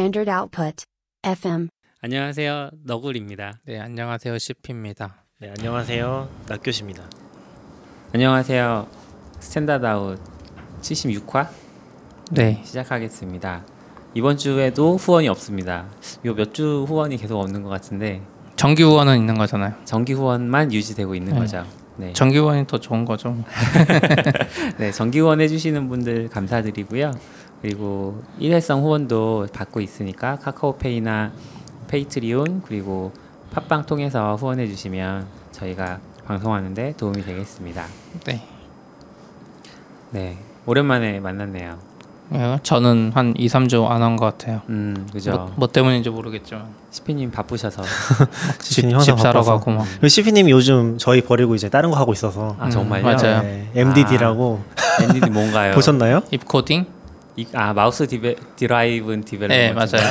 Standard Output. FM. 안녕하세요. 너굴입니다. 네, 안녕하세요. CP입니다. 네, 안녕하세요. 낙교시입니다. 안녕하세요. Standard Out 76화 네. 시작하겠습니다. 이번 주에도 후원이 없습니다. 요 몇 주 후원이 계속 없는 것 같은데 정기 후원은 있는 거잖아요. 정기 후원만 유지되고 있는 네. 거죠. 네. 정기 후원이 더 좋은 거죠. 네, 정기 후원 해주시는 분들 감사드리고요. 그리고 일회성 후원도 받고 있으니까 카카오페이나 페이트리온 그리고 팟빵 통해서 후원해 주시면 저희가 방송하는데 도움이 되겠습니다. 네. 네, 오랜만에 만났네요. 예, 저는 한 2, 3주 안 한 것 같아요. 음, 그죠. 뭐, 뭐 때문인지 모르겠지만 시피님 바쁘셔서 집, CP님 항상 집 사러. 가고 막 그리고 CP님이 요즘 저희 버리고 이제 다른 거 하고 있어서 아 음, 정말요? 맞아요. 네, MDD라고 MDD 뭔가요? 보셨나요? 입코딩? 이, 아 Mouth Deve, Driven Develop. 네, 맞아요.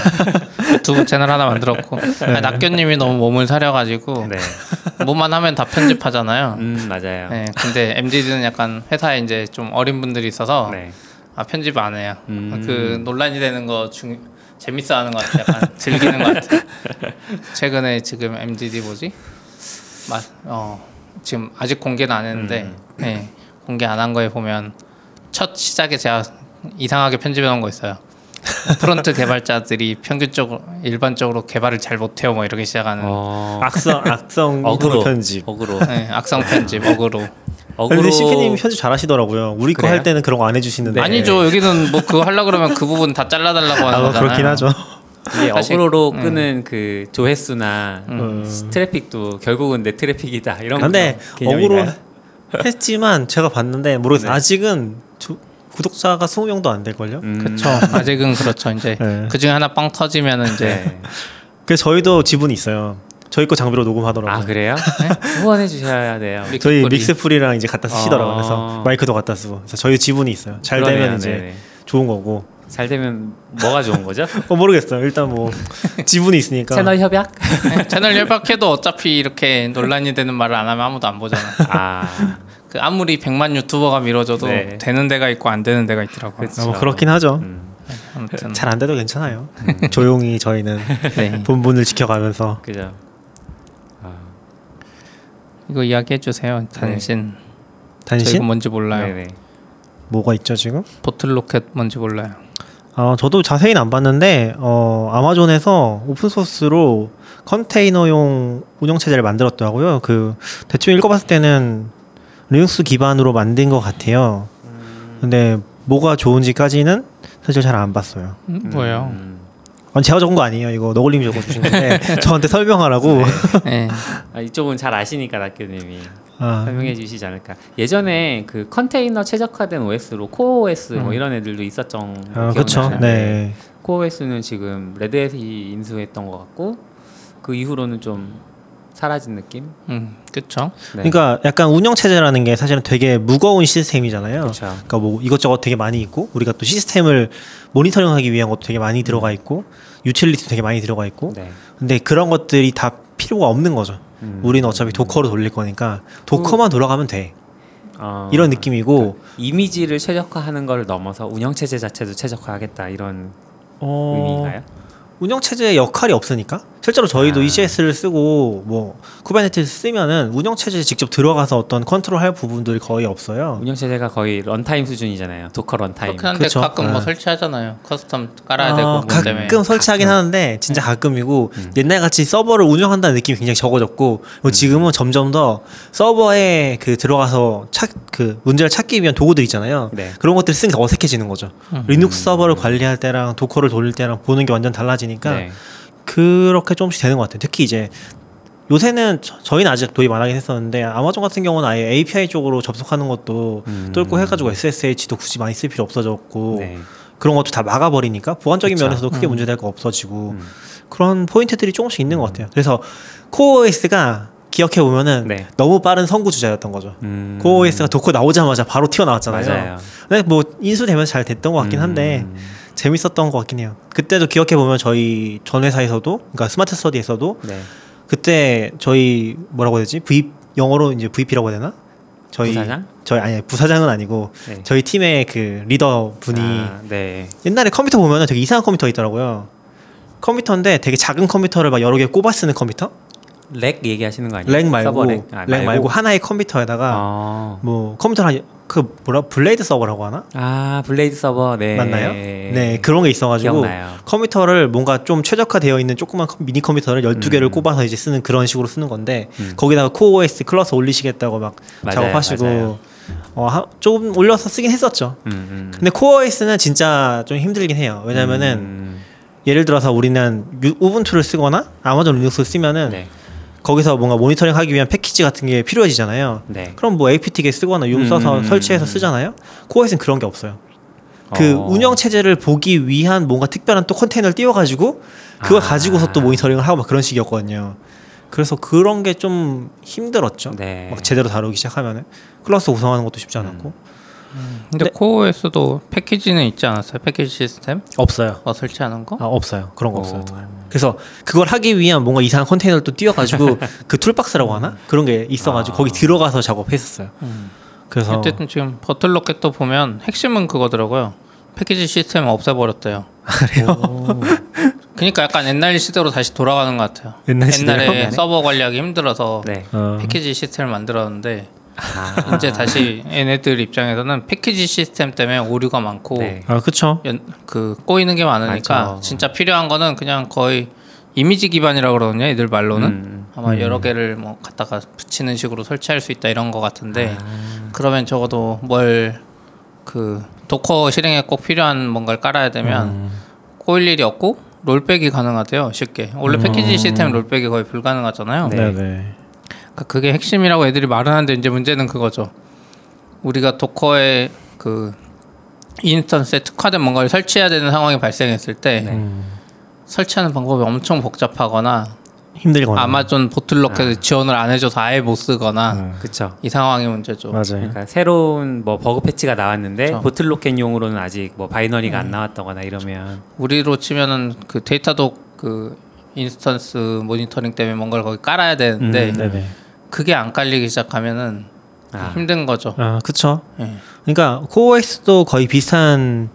유튜브 채널 하나 만들었고 아니, 낙교님이 너무 몸을 사려가지고 네, 뭐만 하면 다 편집하잖아요. 음 맞아요. 네, 근데 MDD는 약간 회사에 이제 좀 어린 분들이 있어서 네. 아 편집 안 해요. 음. 그 논란이 되는 거 중, 재밌어 하는 것 같아요. 약간 즐기는 것 같아요. 최근에 지금 MDD 뭐지? 맞, 어, 지금 아직 공개는 안 했는데, 음. 네, 공개 안 한 거에 보면 첫 시작에 제가 이상하게 편집해 놓은 거 있어요. 프론트 개발자들이 평균적으로 일반적으로 개발을 잘 못해요 뭐 이렇게 시작하는 어, 악성 악성 어그로 편집. 어그로. 네, 악성 편집 어그로 어그로. 근데 CP님 편집 잘하시더라고요. 우리 거? 할 때는 그런 거 안 해주시는데. 아니죠 여기는 뭐 그거 하려 그러면 그 부분 다 잘라달라고 하는 아, 거잖아요. 그렇긴 하죠. 이게 사실- 어그로로 음. 끄는 그 조회수나 음. 트래픽도 결국은 내 트래픽이다 이런 근데 거 어그로? 했지만 제가 봤는데 모르겠어요. 네. 아직은 조- 구독자가 20명도 안 될걸요? 음. 그렇죠. 아직은 그렇죠. 이제 네. 그 중에 하나 빵 터지면은 이제 네. 그래서 저희도 지분이 있어요. 저희 거 장비로 녹음하더라고요. 아 그래요? 후원해 주셔야 돼요. 믹스 저희. MixPre랑 이제 갖다 쓰시더라고요. 어. 그래서 마이크도 갖다 쓰고. 그래서 저희 지분이 있어요. 잘 그러네요. 되면 이제 네네. 좋은 거고. 잘 되면 뭐가 좋은 거죠? 어 모르겠어요. 일단 뭐 지분이 있으니까. 채널 협약? 네, 채널 협약해도 어차피 이렇게 논란이 되는 말을 안 하면 아무도 안 보잖아. 아 그 아무리 100만 유튜버가 밀어줘도 네. 되는 데가 있고 안 되는 데가 있더라고요. 그치. 어, 뭐 그렇긴 하죠. 음, 아무튼 잘안 돼도 괜찮아요. 조용히 저희는 네. 본분을 지켜가면서 그죠. 아, 이거 이야기해 주세요. 단신. 단신 저희가 뭔지 몰라요. 네네. 뭐가 있죠 지금? Bottlerocket 뭔지 몰라요. 아 저도 자세히는 안 봤는데 어 아마존에서 오픈 소스로 컨테이너용 운영 체제를 만들었더라고요. 그 대충 읽어봤을 때는 리눅스 기반으로 만든 것 같아요. 근데 뭐가 좋은지까지는 사실 잘 안 봤어요. 음, 뭐예요? 음. 아니, 제가 적은 거 아니에요. 이거 너굴님이 적어주신 건데 저한테 설명하라고. 네. 아, 이쪽은 잘 아시니까 낙교님이 아, 설명해 주시지 않을까. 예전에 그 컨테이너 최적화된 OS로 코어 OS 뭐 이런 애들도 있었던 거아 그렇죠. 네. 코어 OS는 지금 레드햇이 인수했던 것 같고 그 이후로는 좀 사라진 느낌. 음, 그렇죠. 네. 그러니까 약간 운영 체제라는 게 사실은 되게 무거운 시스템이잖아요. 그렇죠. 그러니까 뭐 이것저것 되게 많이 있고 우리가 또 시스템을 모니터링하기 위한 것도 되게 많이 들어가 있고 유틸리티 되게 많이 들어가 있고 네. 근데 그런 것들이 다 필요가 없는 거죠. 음. 우리는 어차피 Docker로 돌릴 거니까 Docker만 돌아가면 돼 어, 이런 느낌이고 이미지를 최적화하는 걸 넘어서 운영 체제 자체도 최적화하겠다 이런 어, 의미인가요? 운영 체제의 역할이 없으니까 실제로 저희도 아. ECS를 쓰고 뭐 Kubernetes 쓰면은 운영 체제에 직접 들어가서 어떤 컨트롤할 부분들이 거의 없어요. 운영 체제가 거의 runtime 수준이잖아요. Docker runtime. 그렇긴 한데 그쵸. 가끔 뭐 네. 설치하잖아요. custom 깔아야 아, 되고 뭐 가끔 때문에. 설치하긴 가끔. 하는데 진짜 가끔이고 음. 옛날 같이 서버를 운영한다는 느낌이 굉장히 적어졌고 그리고 지금은 점점 더 서버에 그 들어가서 찾 그 문제를 찾기 위한 도구들 있잖아요. 네. 그런 것들을 쓰는 게 어색해지는 거죠. 리눅스 서버를 관리할 때랑 Docker를 돌릴 때랑 보는 게 완전 달라지니까 네. 그렇게 조금씩 되는 것 같아요. 특히 이제 요새는 저, 저희는 아직 도입 안 하긴 했었는데 아마존 같은 경우는 아예 API 쪽으로 접속하는 것도 음. 뚫고 해가지고 SSH도 굳이 많이 쓸 필요 없어졌고 네. 그런 것도 다 막아버리니까 보안적인 그쵸. 면에서도 크게 음. 문제될 거 없어지고 음. 그런 포인트들이 조금씩 있는 것 같아요. 그래서 CoreOS가 기억해 보면은 네. 너무 빠른 선구 주자였던 거죠. 음. CoreOS가 Docker 나오자마자 바로 튀어나왔잖아요. 맞아요. 근데 뭐 인수되면서 잘 됐던 것 같긴 한데 음. 재밌었던 것 같긴 해요. 그때도 기억해 보면 저희 전 회사에서도 그러니까 스마트 스터디에서도 네. 그때 저희 뭐라고 해야 되지? V 영어로 이제 VP라고 해야 되나? 저희 부사장? 저희 아니 부사장은 아니고 네. 저희 팀의 그 리더 분이 아, 네. 옛날에 컴퓨터 보면은 되게 이상한 컴퓨터 있더라고요. 컴퓨터인데 되게 작은 컴퓨터를 막 여러 개 꼽아 쓰는 컴퓨터? rack 얘기하시는 거 아니에요? rack 말고 서버 rack, 아, 말고 하나의 컴퓨터에다가 아, 뭐 컴퓨터 한그 뭐라 blade 서버라고 하나? 아 blade 서버 네 맞나요? 네 그런 게 있어가지고 기억나요. 컴퓨터를 뭔가 좀 최적화되어 있는 조그만 컴- 미니 컴퓨터를 12 개를 음. 꼽아서 이제 쓰는 그런 식으로 쓰는 건데 음. 거기다가 CoreOS 클러스터 올리시겠다고 막 맞아요, 작업하시고 맞아요. 어, 하- 조금 올려서 쓰긴 했었죠. 음, 음. 근데 CoreOS는 진짜 좀 힘들긴 해요. 왜냐면은 음, 예를 들어서 우리는 유- Ubuntu를 쓰거나 아마존 리눅스를 쓰면은 네, 거기서 뭔가 모니터링 하기 위한 패키지 같은 게 필요해지잖아요. 네. 그럼 뭐 apt-get 쓰거나 yum 음, 써서 음, 설치해서 음. 쓰잖아요. CoreOS는 그런 게 없어요. 그 어. 운영 체제를 보기 위한 뭔가 특별한 또 컨테이너를 띄워가지고 그거 아. 가지고서 또 모니터링을 하고 막 그런 식이었거든요. 그래서 그런 게 좀 힘들었죠. 네. 막 제대로 다루기 시작하면은 클러스터 구성하는 것도 쉽지 않았고 근데 네. CoreOS도 패키지는 있지 않았어요? 패키지 시스템? 없어요. 어 설치하는 거? 아 없어요. 그런 거 어. 없어요. 그래서 그걸 하기 위한 뭔가 이상한 컨테이너를 또 띄워가지고 그 toolbox라고 하나 그런 게 있어가지고 아. 거기 들어가서 작업했었어요. 음. 그래서 어쨌든 지금 Bottlerocket도 보면 핵심은 그거더라고요. 패키지 시스템을 없애버렸대요. 오. 그러니까 약간 옛날 시대로 다시 돌아가는 것 같아요. 옛날 시대로? 옛날에 서버 관리하기 힘들어서 네. 어. 패키지 시스템을 만들었는데 아. 이제 다시 얘네들 입장에서는 패키지 시스템 때문에 오류가 많고 네. 아 그쵸. 연, 그 꼬이는 게 많으니까 맞죠. 진짜 필요한 거는 그냥 거의 이미지 기반이라고 그러거든요. 애들 말로는 음. 아마 음. 여러 개를 뭐 갖다가 붙이는 식으로 설치할 수 있다 이런 거 같은데 아. 그러면 적어도 뭘 그 Docker 실행에 꼭 필요한 뭔가를 깔아야 되면 음. 꼬일 일이 없고 rollback이 가능하대요 쉽게 원래 음. 패키지 시스템 rollback이 거의 불가능하잖아요 네. 네네. 그러니까 그게 핵심이라고 애들이 말은 하는데 이제 문제는 그거죠 우리가 Docker에 그 instance에 특화된 뭔가를 설치해야 되는 상황이 발생했을 때 네. 음. 설치하는 방법이 엄청 복잡하거나 힘들거나. 아마존 Bottlerocket 아. 지원을 안 해줘서 아예 못 쓰거나 음. 그쵸. 이 상황이 문제죠. 맞아요. 그러니까 새로운 뭐 버그 패치가 나왔는데 그쵸. Bottlerocket용으로는 아직 뭐 binary가 안 나왔다거나 이러면 우리로 치면은 그 Datadog 그 instance 모니터링 때문에 뭔가를 거기 깔아야 되는데 음. 그게 안 깔리기 시작하면은 아, 힘든 거죠. 아 그쵸. 예. 그러니까 CoreOS도 거의 비슷한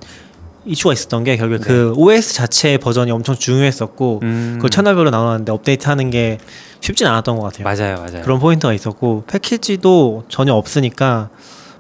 이슈가 있었던 게 결국 그 OS 자체의 버전이 엄청 중요했었고 음. 그걸 채널별로 나눴는데 업데이트하는 게 쉽진 않았던 것 같아요. 맞아요, 맞아요. 그런 포인트가 있었고 패키지도 전혀 없으니까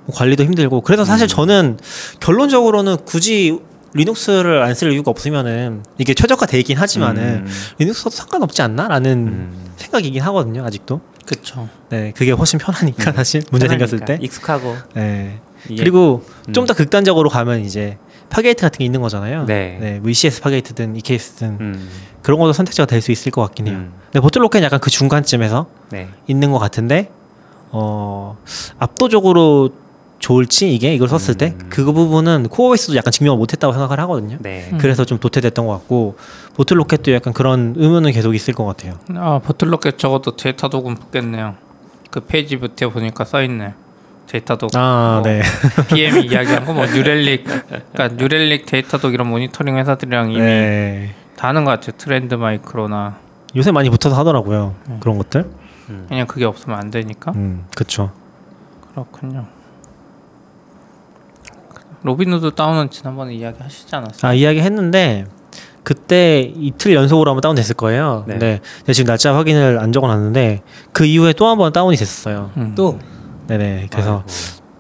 뭐 관리도 힘들고 그래서 사실 음. 저는 결론적으로는 굳이 리눅스를 안 쓸 이유가 없으면은 이게 최적화돼 있긴 하지만은 음. 리눅스도 상관없지 않나라는 음. 생각이긴 하거든요 아직도. 그쵸. 네, 그게 훨씬 편하니까 음. 사실 문제 생겼을 편하니까, 때. 익숙하고 네. 이게- 그리고 좀 음. 더 극단적으로 가면 이제 Fargate 같은 게 있는 거잖아요. 네. 네, 뭐 ECS Fargate든 EKS든 음. 그런 것도 선택지가 될 수 있을 것 같긴 해요. 음. 근데 Bottlerocket은 약간 그 중간쯤에서 네. 있는 것 같은데 어 압도적으로 좋을지 이게 이걸 썼을 때 음. 그 부분은 CoreOS도 약간 증명을 못했다고 생각을 하거든요. 네. 음. 그래서 좀 도태됐던 것 같고 Bottlerocket도 약간 그런 의문은 계속 있을 것 같아요. 아 Bottlerocket 적어도 Datadog은 붙겠네요. 그 페이지 밑에 보니까 써 있네. Datadog. 아, 뭐 네. BM이 이야기한 거뭐 New Relic, 그러니까 New Relic Datadog 이런 모니터링 회사들이랑 이미 네. 다 하는 것 같아요. Trend Micro나 요새 많이 붙어서 하더라고요. 음. 그런 것들. 음. 그냥 그게 없으면 안 되니까. 음, 그쵸. 그렇군요. 로빈후드 다운은 지난번에 이야기하시지 않았어요? 아 이야기 했는데 그때 이틀 연속으로 한번 다운됐을 거예요. 네. 근데 제가 지금 날짜 확인을 안 적어놨는데 그 이후에 또 한 번 다운이 됐었어요. 음. 또 네네. 그래서.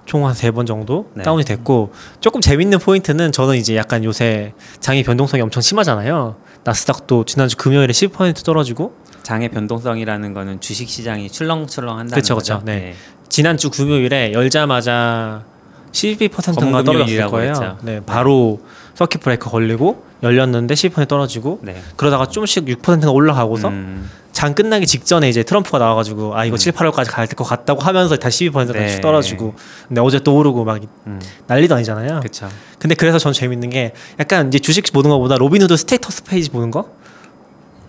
총 한 세 번 정도 네. 다운이 됐고 조금 재밌는 포인트는 저는 이제 약간 요새 장의 변동성이 엄청 심하잖아요. 나스닥도 지난주 금요일에 10% 떨어지고 장의 변동성이라는 거는 주식 시장이 출렁출렁 한다는 그쵸, 거죠. 그쵸. 네. 지난주 금요일에 열자마자 12%인가 검은 떨어졌을 금요일이라고 거예요. 네, 바로 서킷 브레이커 걸리고 열렸는데 10% 떨어지고 네. 그러다가 좀씩 6%가 올라가고서 음. 장 끝나기 직전에 이제 트럼프가 나와가지고 아 이거 음. 7, 8월까지 가야 될것 같다고 하면서 다시 12%가 네. 쭉 떨어지고 근데 어제 또 오르고 막 음. 난리도 아니잖아요. 그렇죠. 근데 그래서 전 재밌는 게 약간 이제 주식 보는 것보다 Robinhood status 페이지 보는 거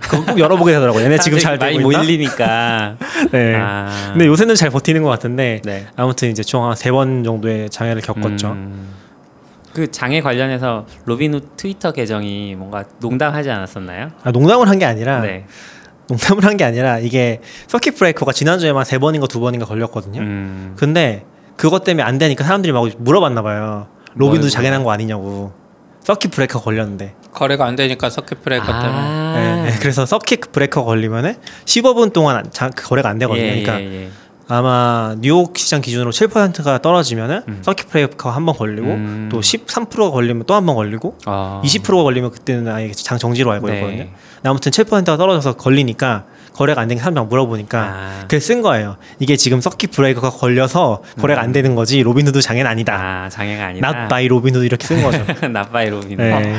그거 꼭 열어보게 되더라고요. 얘네 지금 잘 많이 되고 있나? 몰리니까. 네. 아. 근데 요새는 잘 버티는 것 같은데 네. 아무튼 이제 총한세번 정도의 장애를 겪었죠. 음. 그 장애 관련해서 로빈후 트위터 계정이 뭔가 농담하지 않았었나요? 아, 농담을 한 게 아니라 네. 농담을 한 게 아니라 이게 서킷 브레이커가 지난주에만 세 번인가 두 번인가 걸렸거든요. 음. 근데 그것 때문에 안 되니까 사람들이 막 물어봤나 봐요. 로빈도 뭘 장애난 거 아니냐고. 서킷 브레이커 걸렸는데. 거래가 안 되니까 서킷 브레이커 때문에. 아. 네, 네. 그래서 서킷 브레이커 걸리면은 15분 동안 안- 자- 그 거래가 안 되거든요. 예, 그러니까 예, 예. 아마 뉴욕 시장 기준으로 7%가 떨어지면은 음. 서킷 브레이커 한 번 걸리고 음. 또 13%가 걸리면 또 한 번 걸리고 아. 20%가 걸리면 그때는 아예 장 정지로 알고 네. 있거든요. 아무튼 7%가 떨어져서 걸리니까 거래가 안 되는 사람들 물어보니까 아. 그래서 쓴 거예요. 이게 지금 서킷 브레이커가 걸려서 거래가 안 되는 거지 로빈후드 장애는 아니다. 아 장애가 아니다. Not by Robinhood 이렇게 쓴 거죠. Not by Robin. 네.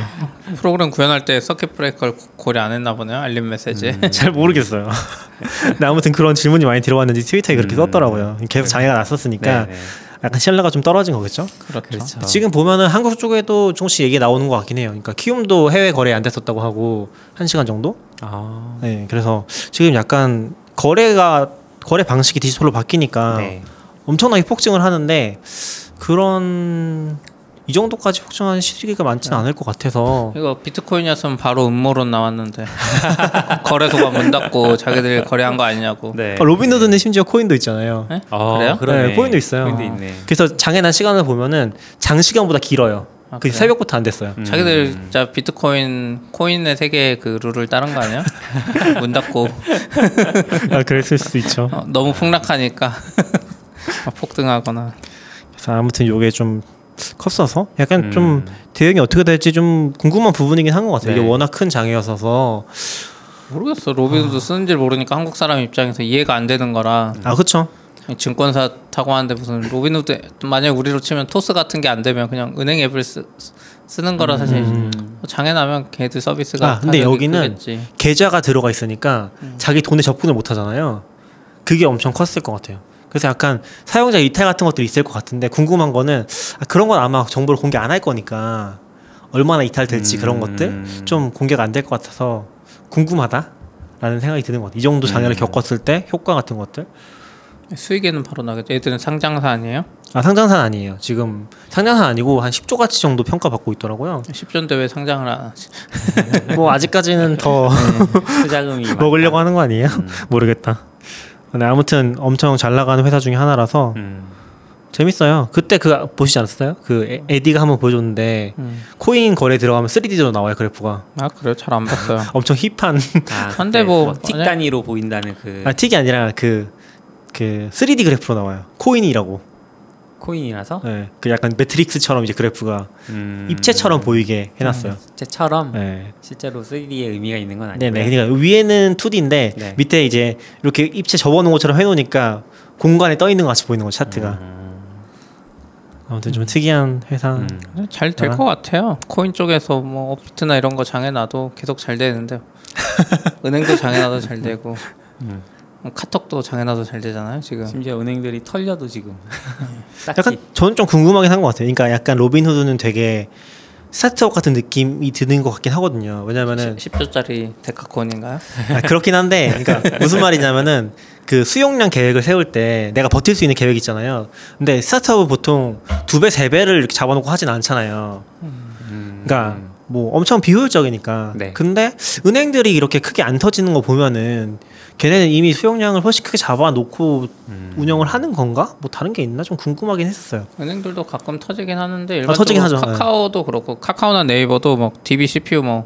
프로그램 구현할 때 서킷 브레이커를 고- 고려 안 했나 보네요. 알림 메시지에. 잘 모르겠어요. 근데 아무튼 그런 질문이 많이 들어왔는지 트위터에 그렇게 음. 썼더라고요. 계속 장애가 났었으니까 네, 네. 약간 신뢰가 좀 떨어진 거겠죠. 그렇죠. 그렇죠. 지금 보면은 한국 쪽에도 조금씩 얘기 나오는 것 같긴 해요. 그러니까 키움도 해외 거래 안 됐었다고 하고 한 시간 정도. 아. 네, 그래서 지금 약간 거래가 거래 방식이 디지털로 바뀌니까 네. 엄청나게 폭증을 하는데 그런 이 정도까지 폭증하는 시기가 많지는 않을 것 같아서 이거 비트코인이었으면 바로 음모론 나왔는데 거래소가 문 닫고 자기들이 거래한 거 아니냐고. 네. 아, 로빈후드는 심지어 코인도 있잖아요. 네? 어, 그래요? 그러네. 네, 코인도 있어요. 코인도 있네. 그래서 장애난 시간을 보면은 장 시간보다 길어요. 아, 그 그래요? 새벽부터 안 됐어요. 음. 자기들 진짜 비트코인 코인의 세계 그 룰을 따른 거 아니야? 문 닫고 아, 그랬을 수도 있죠. 어, 너무 폭락하니까 폭등하거나. 그래서 아무튼 요게 좀 컸어서 약간 음. 좀 대응이 어떻게 될지 좀 궁금한 부분이긴 한 것 같아요. 네. 이게 워낙 큰 장애였어서 모르겠어. 로빈후드 쓰는 줄 모르니까 한국 사람 입장에서 이해가 안 되는 거라 아 그렇죠. 증권사 타고 하는데 무슨 로빈후드 만약 우리로 치면 토스 같은 게 안 되면 그냥 은행 앱을 쓰, 쓰는 거라 사실 음. 장애 나면 걔들 서비스가 아, 근데 여기는 크겠지. 계좌가 들어가 있으니까 음. 자기 돈에 접근을 못 하잖아요. 그게 엄청 컸을 것 같아요. 그래서 약간 사용자 이탈 같은 것들이 있을 것 같은데 궁금한 거는 아, 그런 건 아마 정보를 공개 안 할 거니까 얼마나 이탈될지 그런 음. 것들 좀 공개가 안 될 것 같아서 궁금하다라는 생각이 드는 것 같아요. 이 정도 장애를 음. 겪었을 때 효과 같은 것들. 수익에는 바로 나겠죠. 얘들은 상장사 아니에요? 아 상장사 아니에요. 지금 상장사 아니고 한 10조 가치 정도 평가받고 있더라고요. 10전대 왜 상장을 안 하지? 뭐 아직까지는 더 투자금이 먹으려고 하는 거 아니에요? 음. 모르겠다. 근데 아무튼 엄청 잘 나가는 회사 중에 하나라서 음. 재밌어요. 그때 그 보시지 않았어요? 그 에- 에디가 한번 보여줬는데 음. 코인 거래 들어가면 3D로 나와요 그래프가. 아 그래요? 잘 안 봤어요. 엄청 힙한 아, 근데 네, 뭐틱 단위로 보인다는 그 아 틱이 아니라 그 그 3D 그래프로 나와요. 코인이라고. 코인이라서 네. 그 약간 매트릭스처럼 이제 그래프가 음. 입체처럼 보이게 해놨어요. 입체처럼 네. 실제로 3D의 의미가 있는 건 아니고요. 네네. 그러니까 위에는 2D인데 네. 밑에 이제 이렇게 입체 접어놓은 것처럼 해놓으니까 공간에 떠 있는 것 같이 보이는 거 차트가. 음. 아무튼 좀 특이한 회사. 음. 잘될 것 같아요. 코인 쪽에서 뭐 업비트나 이런 거 장애 나도 계속 잘 되는데 은행도 장애 나도 잘 되고 음. 카톡도 장애 나도 잘 되잖아요 지금. 심지어 은행들이 털려도 지금 약간 저는 좀 궁금하긴 한 것 같아요. 그러니까 약간 Robinhood는 되게 스타트업 같은 느낌이 드는 것 같긴 하거든요. 왜냐면은 10 조짜리 데카콘인가요? 아, 그렇긴 한데, 그러니까 무슨 말이냐면은 그 수용량 계획을 세울 때 내가 버틸 수 있는 계획 있잖아요. 근데 스타트업은 보통 두 배, 세 배를 이렇게 잡아놓고 하진 않잖아요. 음. 그러니까 뭐 엄청 비효율적이니까. 네. 근데 은행들이 이렇게 크게 안 터지는 거 보면은 걔네는 이미 수용량을 훨씬 크게 잡아놓고 음. 운영을 하는 건가? 뭐 다른 게 있나 좀 궁금하긴 했었어요. 은행들도 가끔 터지긴 하는데 아, 일반적으로 터지긴 하죠. 카카오도 그렇고 카카오나 네이버도 뭐 DB CPU 뭐한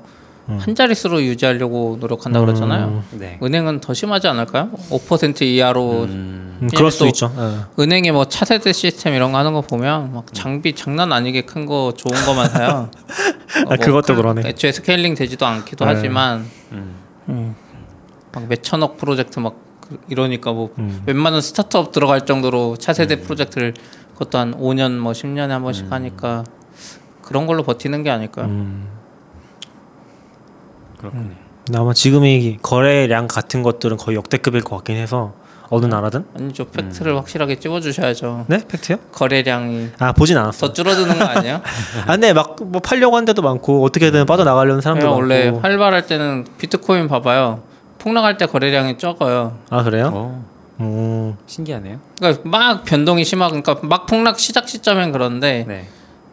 음. 자릿수로 유지하려고 노력한다 고 그러잖아요. 네. 은행은 더 심하지 않을까요? 5% 이하로 음. 음, 그럴 또 있죠. 어. 은행에 뭐 차세대 시스템 이런 거 하는 거 보면 막 장비 장난 아니게 큰 거 좋은 거만 사요. 어, 아, 그것도 클- 그러네. 애초에 scaling 되지도 않기도 네. 하지만 음. 음, 막 몇천억 프로젝트 막 그- 이러니까 뭐 음. 웬만한 스타트업 들어갈 정도로 차세대 프로젝트를 그것도 한 5년 뭐 10년에 한 번씩 하니까 그런 걸로 버티는 게 아닐까요? 음. 그렇군요. 근데 아마 지금의 거래량 같은 것들은 거의 역대급일 것 같긴 해서 어느 나라든. 아니죠 팩트를 확실하게 찝어주셔야죠. 네, 팩트요? 거래량이 아 보진 않았어. 더 줄어드는 거 아니에요? 아, 근데 막뭐 팔려고 한 데도 많고 어떻게든 빠져나가려는 사람도 많고. 원래 활발할 때는 비트코인 봐봐요. 폭락할 때 거래량이 적어요. 아 그래요? 어, 음. 신기하네요. 그러니까 막 변동이 심하고 그러니까 막 폭락 시작 시점엔 그런데 네.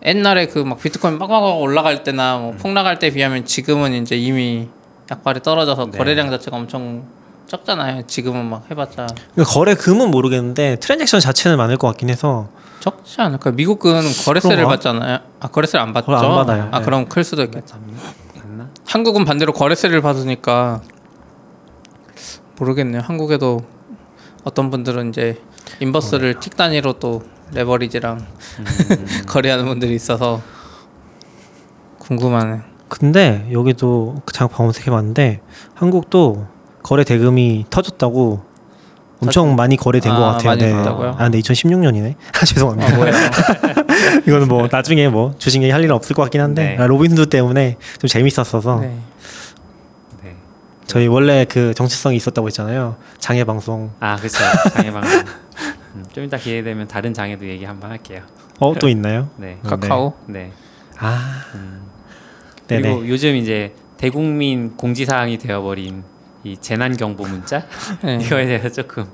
옛날에 그 막 비트코인 막막 올라갈 때나 뭐 폭락할 때 비하면 지금은 이제 이미 약발이 떨어져서 네. 거래량 자체가 엄청 적잖아요. 지금은 막 해봤자 그러니까 거래 금은 모르겠는데 트랜잭션 자체는 많을 것 같긴 해서 적지 않을까? 미국은 거래세를 그런가? 받잖아요. 아 거래세를 안 받죠? 안 받아요. 아 네. 그럼 클 수도 있겠다. 한국은 반대로 거래세를 받으니까 모르겠네요. 한국에도 어떤 분들은 이제 인버스를 틱 단위로 또 레버리지랑 거래하는 분들이 있어서 궁금하네. 근데 여기도 잠깐 검색해봤는데 한국도 거래 대금이 터졌다고 엄청 많이 거래된 것 아, 같아요. 많이 네. 됐다고요? 아, 근데 2016년이네. 아, 죄송합니다. 아? 이거는 뭐 나중에 뭐 주식 얘기 할 일은 없을 것 같긴 한데 네. 아, 로빈후드 때문에 좀 재밌었어서 네. 네. 저희 원래 그 정체성이 있었다고 했잖아요. 장애 방송. 아 그렇죠. 장애 방송. 음, 좀 이따 기회 되면 다른 장애도 얘기 한번 할게요. 어 또 있나요? 네. 카카오. 네. 아, 음. 네네. 그리고 요즘 이제 대국민 공지 사항이 되어버린 이 재난 경보 문자 네. 이거에 대해서 조금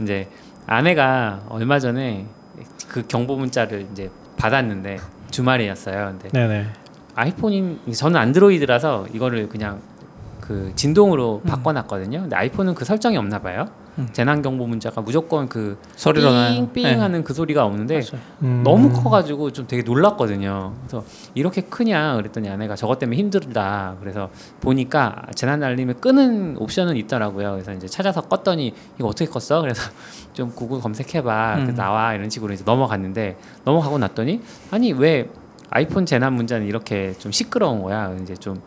이제 아내가 얼마 전에 그 경보 문자를 이제 받았는데 주말이었어요. 근데 네네. 아이폰인 저는 안드로이드라서 이거를 그냥 그 진동으로 바꿔놨거든요. 근데 아이폰은 그 설정이 없나 봐요. 음. 재난 경보 문자가 무조건 그 소리로. 삥삥하는 그 소리가 오는데 맞아요. 음. 너무 커가지고 좀 되게 놀랐거든요. 그래서 이렇게 크냐 그랬더니 아내가 저것 때문에 힘들다. 그래서 보니까 재난 알림을 끄는 옵션은 있더라고요. 그래서 이제 찾아서 껐더니 이거 어떻게 껐어? 그래서 좀 구글 검색해봐. 음. 나와 이런 식으로 이제 넘어갔는데 넘어가고 났더니 아니 왜 아이폰 재난 문자는 이렇게 좀 시끄러운 거야. 이제 좀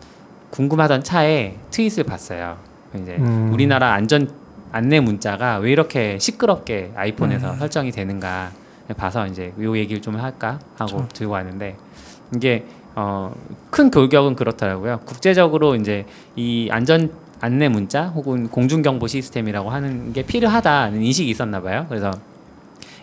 궁금하던 차에 트윗을 봤어요. 이제 음. 우리나라 안전 안내 문자가 왜 이렇게 시끄럽게 아이폰에서 음. 설정이 되는가 봐서 이제 요 얘기를 좀 할까 하고 들고 왔는데 이게 어, 큰 골격은 그렇더라고요. 국제적으로 이제 이 안전 안내 문자 혹은 공중 경보 시스템이라고 하는 게 필요하다는 인식이 있었나 봐요. 그래서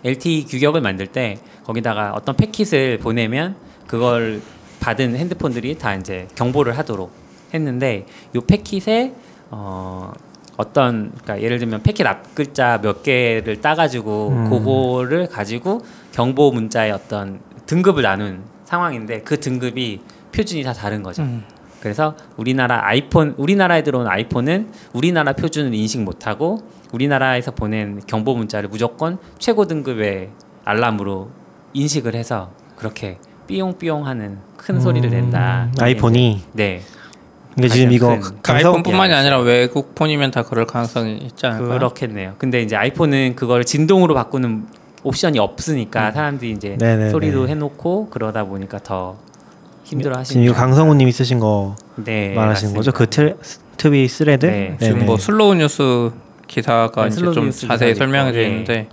LTE 규격을 만들 때 거기다가 어떤 패킷을 보내면 그걸 받은 핸드폰들이 다 이제 경보를 하도록 했는데 요 패킷에 어 어떤 그러니까 예를 들면 패킷 앞 글자 몇 개를 따가지고 음. 그거를 가지고 경보 문자의 어떤 등급을 나눈 상황인데 그 등급이 표준이 다 다른 거죠. 음. 그래서 우리나라 아이폰 우리나라에 들어온 아이폰은 우리나라 표준을 인식 못하고 우리나라에서 보낸 경보 문자를 무조건 최고 등급의 알람으로 인식을 해서 그렇게 삐용삐용하는 큰 소리를 낸다. 음, 아이폰이. 네 근데 지금 이거 아이폰뿐만이 아니라 외국 폰이면 다 그럴 가능성이 있지 않을까요? 그렇겠네요. 근데 이제 아이폰은 그걸 진동으로 바꾸는 옵션이 없으니까 사람들이 이제 네네네. 소리로 해놓고 그러다 보니까 더 힘들어 하시는. 지금 이거 강성우님이 쓰신 거 네, 말하시는 거죠? 맞습니다. 그 트, 트윗 thread? 네. 지금 네네. 뭐 슬로우 뉴스 기사가 네, 이제 슬로우 좀 뉴스 자세히 설명해 예. 있는데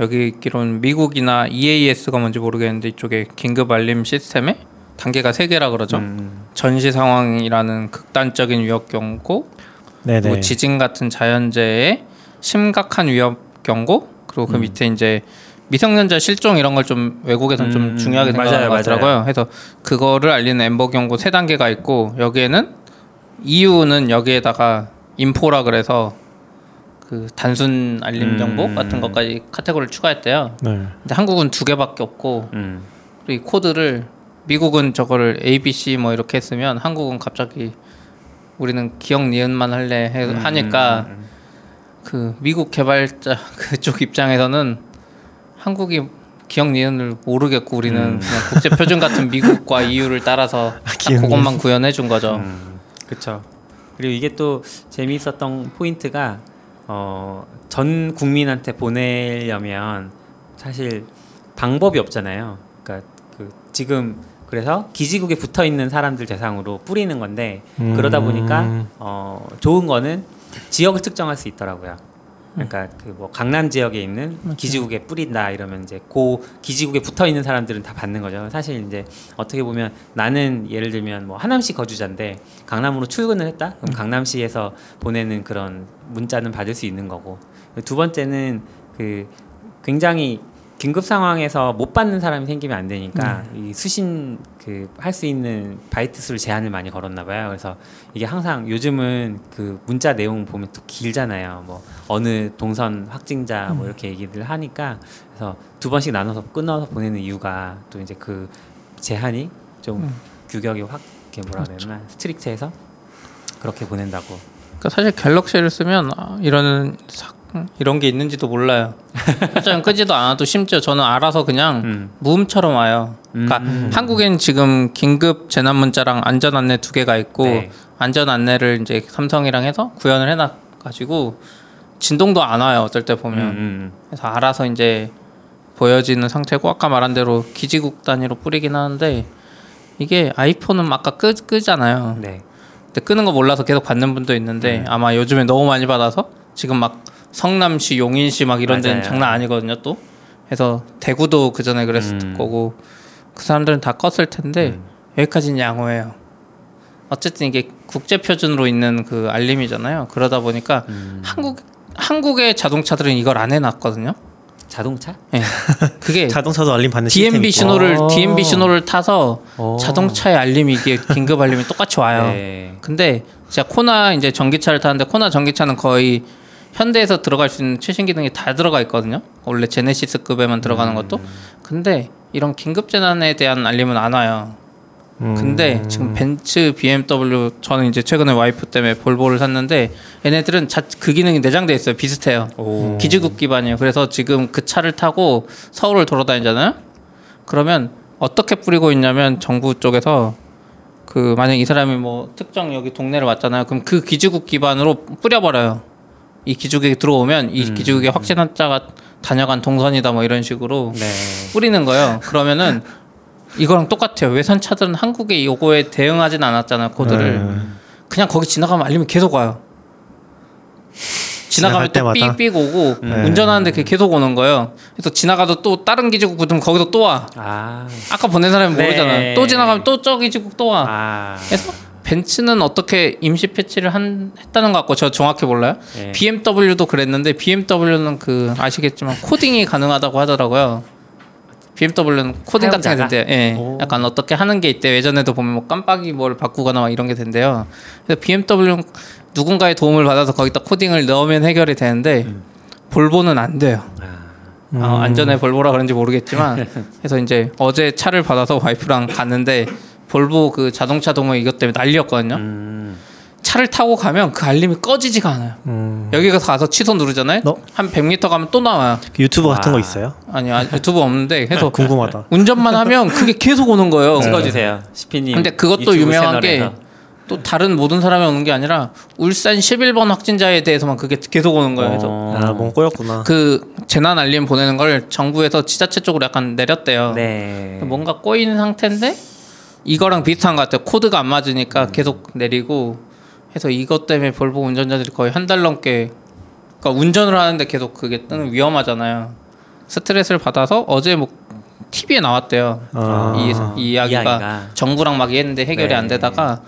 여기 있기로는 미국이나 EAS가 뭔지 모르겠는데 이쪽에 긴급 알림 시스템에 단계가 세 개라 그러죠. 음, 전시 상황이라는 극단적인 위협 경고, 네네. 그리고 지진 같은 자연재해의 심각한 위협 경고, 그리고 그 음. 밑에 이제 미성년자 실종 이런 걸 좀 외국에서는 음, 좀 중요하게 맞아요, 생각하더라고요. 그래서 그거를 알리는 엠버 경고 세 단계가 있고 여기에는 EU는 여기에다가 인포라 그래서 그 단순 알림 음. 정보 같은 것까지 카테고리를 추가했대요. 네. 근데 한국은 두 개밖에 없고 음. 그리고 이 코드를 미국은 저거를 A, B, C 뭐 이렇게 했으면 한국은 갑자기 우리는 기억 니은만 할래 해- 음, 하니까 음, 음, 그 미국 개발자 그쪽 입장에서는 한국이 기억 니은을 모르겠고 우리는 음. 그냥 국제 표준 같은 미국과 EU를 따라서 딱 기억 그것만 구현해 준 거죠. 음, 그렇죠. 그리고 이게 또 재미있었던 포인트가 어, 전 국민한테 보내려면 사실 방법이 없잖아요. 그러니까 그 지금 그래서 기지국에 붙어 있는 사람들 대상으로 뿌리는 건데 음. 그러다 보니까 어, 좋은 거는 지역을 특정할 수 있더라고요. 그러니까 그 뭐 강남 지역에 있는 기지국에 뿌린다 이러면 이제 고 기지국에 붙어 있는 사람들은 다 받는 거죠. 사실 이제 어떻게 보면 나는 예를 들면 뭐 하남시 거주자인데 강남으로 출근을 했다. 그럼 강남시에서 보내는 그런 문자는 받을 수 있는 거고. 두 번째는 그 굉장히 긴급 상황에서 못 받는 사람이 생기면 안 되니까 이 수신 그 할 수 있는 바이트 수를 제한을 많이 걸었나 봐요. 그래서 이게 항상 요즘은 그 문자 내용 보면 또 길잖아요. 뭐 어느 동선 확진자 뭐 이렇게 얘기들 하니까 그래서 두 번씩 나눠서 끊어서 보내는 이유가 또 이제 그 제한이 좀 규격이 확 이렇게 뭐라 그래야 되나 strict해서 그렇게 보낸다고. 그러니까 사실 갤럭시를 쓰면 아, 이런 사- 이런 게 있는지도 몰라요. 설정 끄지도 않아도 심지어 저는 알아서 그냥 음. 무음처럼 와요. 그러니까 음. 한국엔 지금 긴급 재난 문자랑 안전 안내 두 개가 있고 네. 안전 안내를 이제 삼성이랑 해서 구현을 해놔 가지고 진동도 안 와요. 어떨 때 보면. 음, 그래서 알아서 이제 보여지는 상태고 아까 말한 대로 기지국 단위로 뿌리긴 하는데 이게 아이폰은 아까 끄, 끄잖아요. 음. 네. 근데 끄는 거 몰라서 계속 받는 분도 있는데 음. 아마 요즘에 너무 많이 받아서 지금 막 성남시, 용인시 막 이런 데는 맞아요. 장난 아니거든요 또. 그래서 대구도 그 전에 그랬을 음. 거고 그 사람들은 다 껐을 텐데 음. 여기까지는 양호해요. 어쨌든 이게 국제 표준으로 있는 그 알림이잖아요. 그러다 보니까 음. 한국 한국의 자동차들은 이걸 안 해놨거든요. 자동차? 예. 그게 자동차도 알림 받는 시스템이 DMB 있고. 신호를 어. DMB 신호를 타서 어. 자동차의 알림이 이게 긴급 알림이 똑같이 와요. 네. 근데 제가 코나 이제 전기차를 타는데 코나 전기차는 거의 현대에서 들어갈 수 있는 최신 기능이 다 들어가 있거든요. 원래 제네시스급에만 들어가는 것도. 근데 이런 긴급 재난에 대한 알림은 안 와요. 음. 근데 지금 벤츠, BMW 저는 이제 최근에 와이프 때문에 볼보를 샀는데 얘네들은 자, 그 기능이 내장돼 있어요. 비슷해요. 오. 기지국 기반이에요. 그래서 지금 그 차를 타고 서울을 돌아다니잖아요. 그러면 어떻게 뿌리고 있냐면 정부 쪽에서 그 만약 이 사람이 뭐 특정 여기 동네를 왔잖아요. 그럼 그 기지국 기반으로 뿌려버려요. 이 기지국에 들어오면 이 음. 기지국에 확진 환자가 다녀간 동선이다 뭐 이런 식으로 네. 뿌리는 거예요. 그러면은 이거랑 똑같아요. 외산 차들은 한국에 이거에 대응하진 않았잖아요. 코드를 네. 그냥 거기 지나가면 알림이 계속 와요. 지나가면 또? 삑삑 오고 네. 운전하는데 그게 계속 오는 거예요. 그래서 지나가도 또 다른 기지국 붙으면 거기서 또 와. 아. 아까 보낸 사람이 네. 모르잖아요. 또 지나가면 또 저 기지국 또 와. 아. 그래서 벤츠는 어떻게 임시 패치를 한, 했다는 것 같고 저 정확히 몰라요. 네. BMW도 그랬는데 BMW는 그 아시겠지만 코딩이 가능하다고 하더라고요. BMW는 코딩 같은 게? 된대요. 예. 오. 약간 어떻게 하는 게 있대. 예전에도 보면 뭐 깜빡이 뭘 바꾸거나 막 이런 게 된대요. 그래서 BMW는 누군가의 도움을 받아서 거기다 코딩을 넣으면 해결이 되는데 음. 볼보는 안 돼요. 음. 어, 안전에 볼보라 그런지 모르겠지만 그래서 이제 어제 차를 받아서 와이프랑 갔는데 볼보 그 자동차 동호 이것 때문에 난리였거든요. 음. 차를 타고 가면 그 알림이 꺼지지가 않아요. 음. 여기 가서 가서 취소 누르잖아요. 어? 한 100m 가면 또 나와요. 유튜브 같은 아. 거 있어요? 아니 아, 유튜브 없는데 그래서 궁금하다. 운전만 하면 그게 계속 오는 거예요. 찍어주세요, 시피님. 근데 그것도 유명한. 게 또 다른 모든 사람이 오는 게 아니라 울산 11번 확진자에 대해서만 그게 계속 오는 거예요. 그래서 어. 아, 뭔 꼬였구나. 그 재난 알림 보내는 걸 정부에서 지자체 쪽으로 약간 내렸대요. 네. 뭔가 꼬인 상태인데 이거랑 비슷한 것 같아요. 코드가 안 맞으니까 계속 내리고 해서 이것 때문에 볼보 운전자들이 거의 한 달 넘게 그러니까 운전을 하는데 계속 그게 뜨는 위험하잖아요. 스트레스를 받아서 어제 뭐 TV에 나왔대요. 아. 이, 이 이야기가, 이야기가. 정부랑 막 했는데 해결이 네. 안 되다가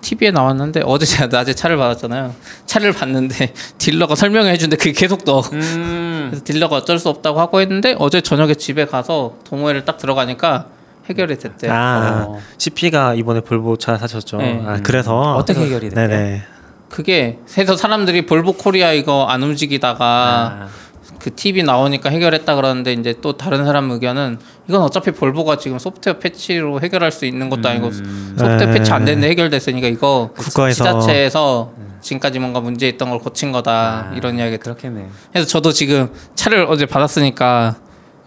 TV에 나왔는데 어제 제가 낮에 차를 받았잖아요. 차를 봤는데 딜러가 설명해 주는데 그게 계속 떠. 음. 그래서 딜러가 어쩔 수 없다고 하고 했는데 어제 저녁에 집에 가서 동호회를 딱 들어가니까 해결이 됐대요. 아, 어. CP가 이번에 볼보차 사셨죠. 네. 아, 그래서 어떻게 해결이? 네네. 그게 그래서 사람들이 볼보 코리아 이거 안 움직이다가 아. 그 TV 나오니까 해결했다 그러는데 이제 또 다른 사람 의견은 이건 어차피 볼보가 지금 소프트웨어 패치로 해결할 수 있는 것도 아니고 음. 소프트웨어 네. 패치 안 됐는데 해결됐으니까 이거 국가에서- 지자체에서 지금까지 뭔가 문제 있던 걸 고친 거다 아, 이런 이야기 들 그렇겠네. 그래서 저도 지금 차를 어제 받았으니까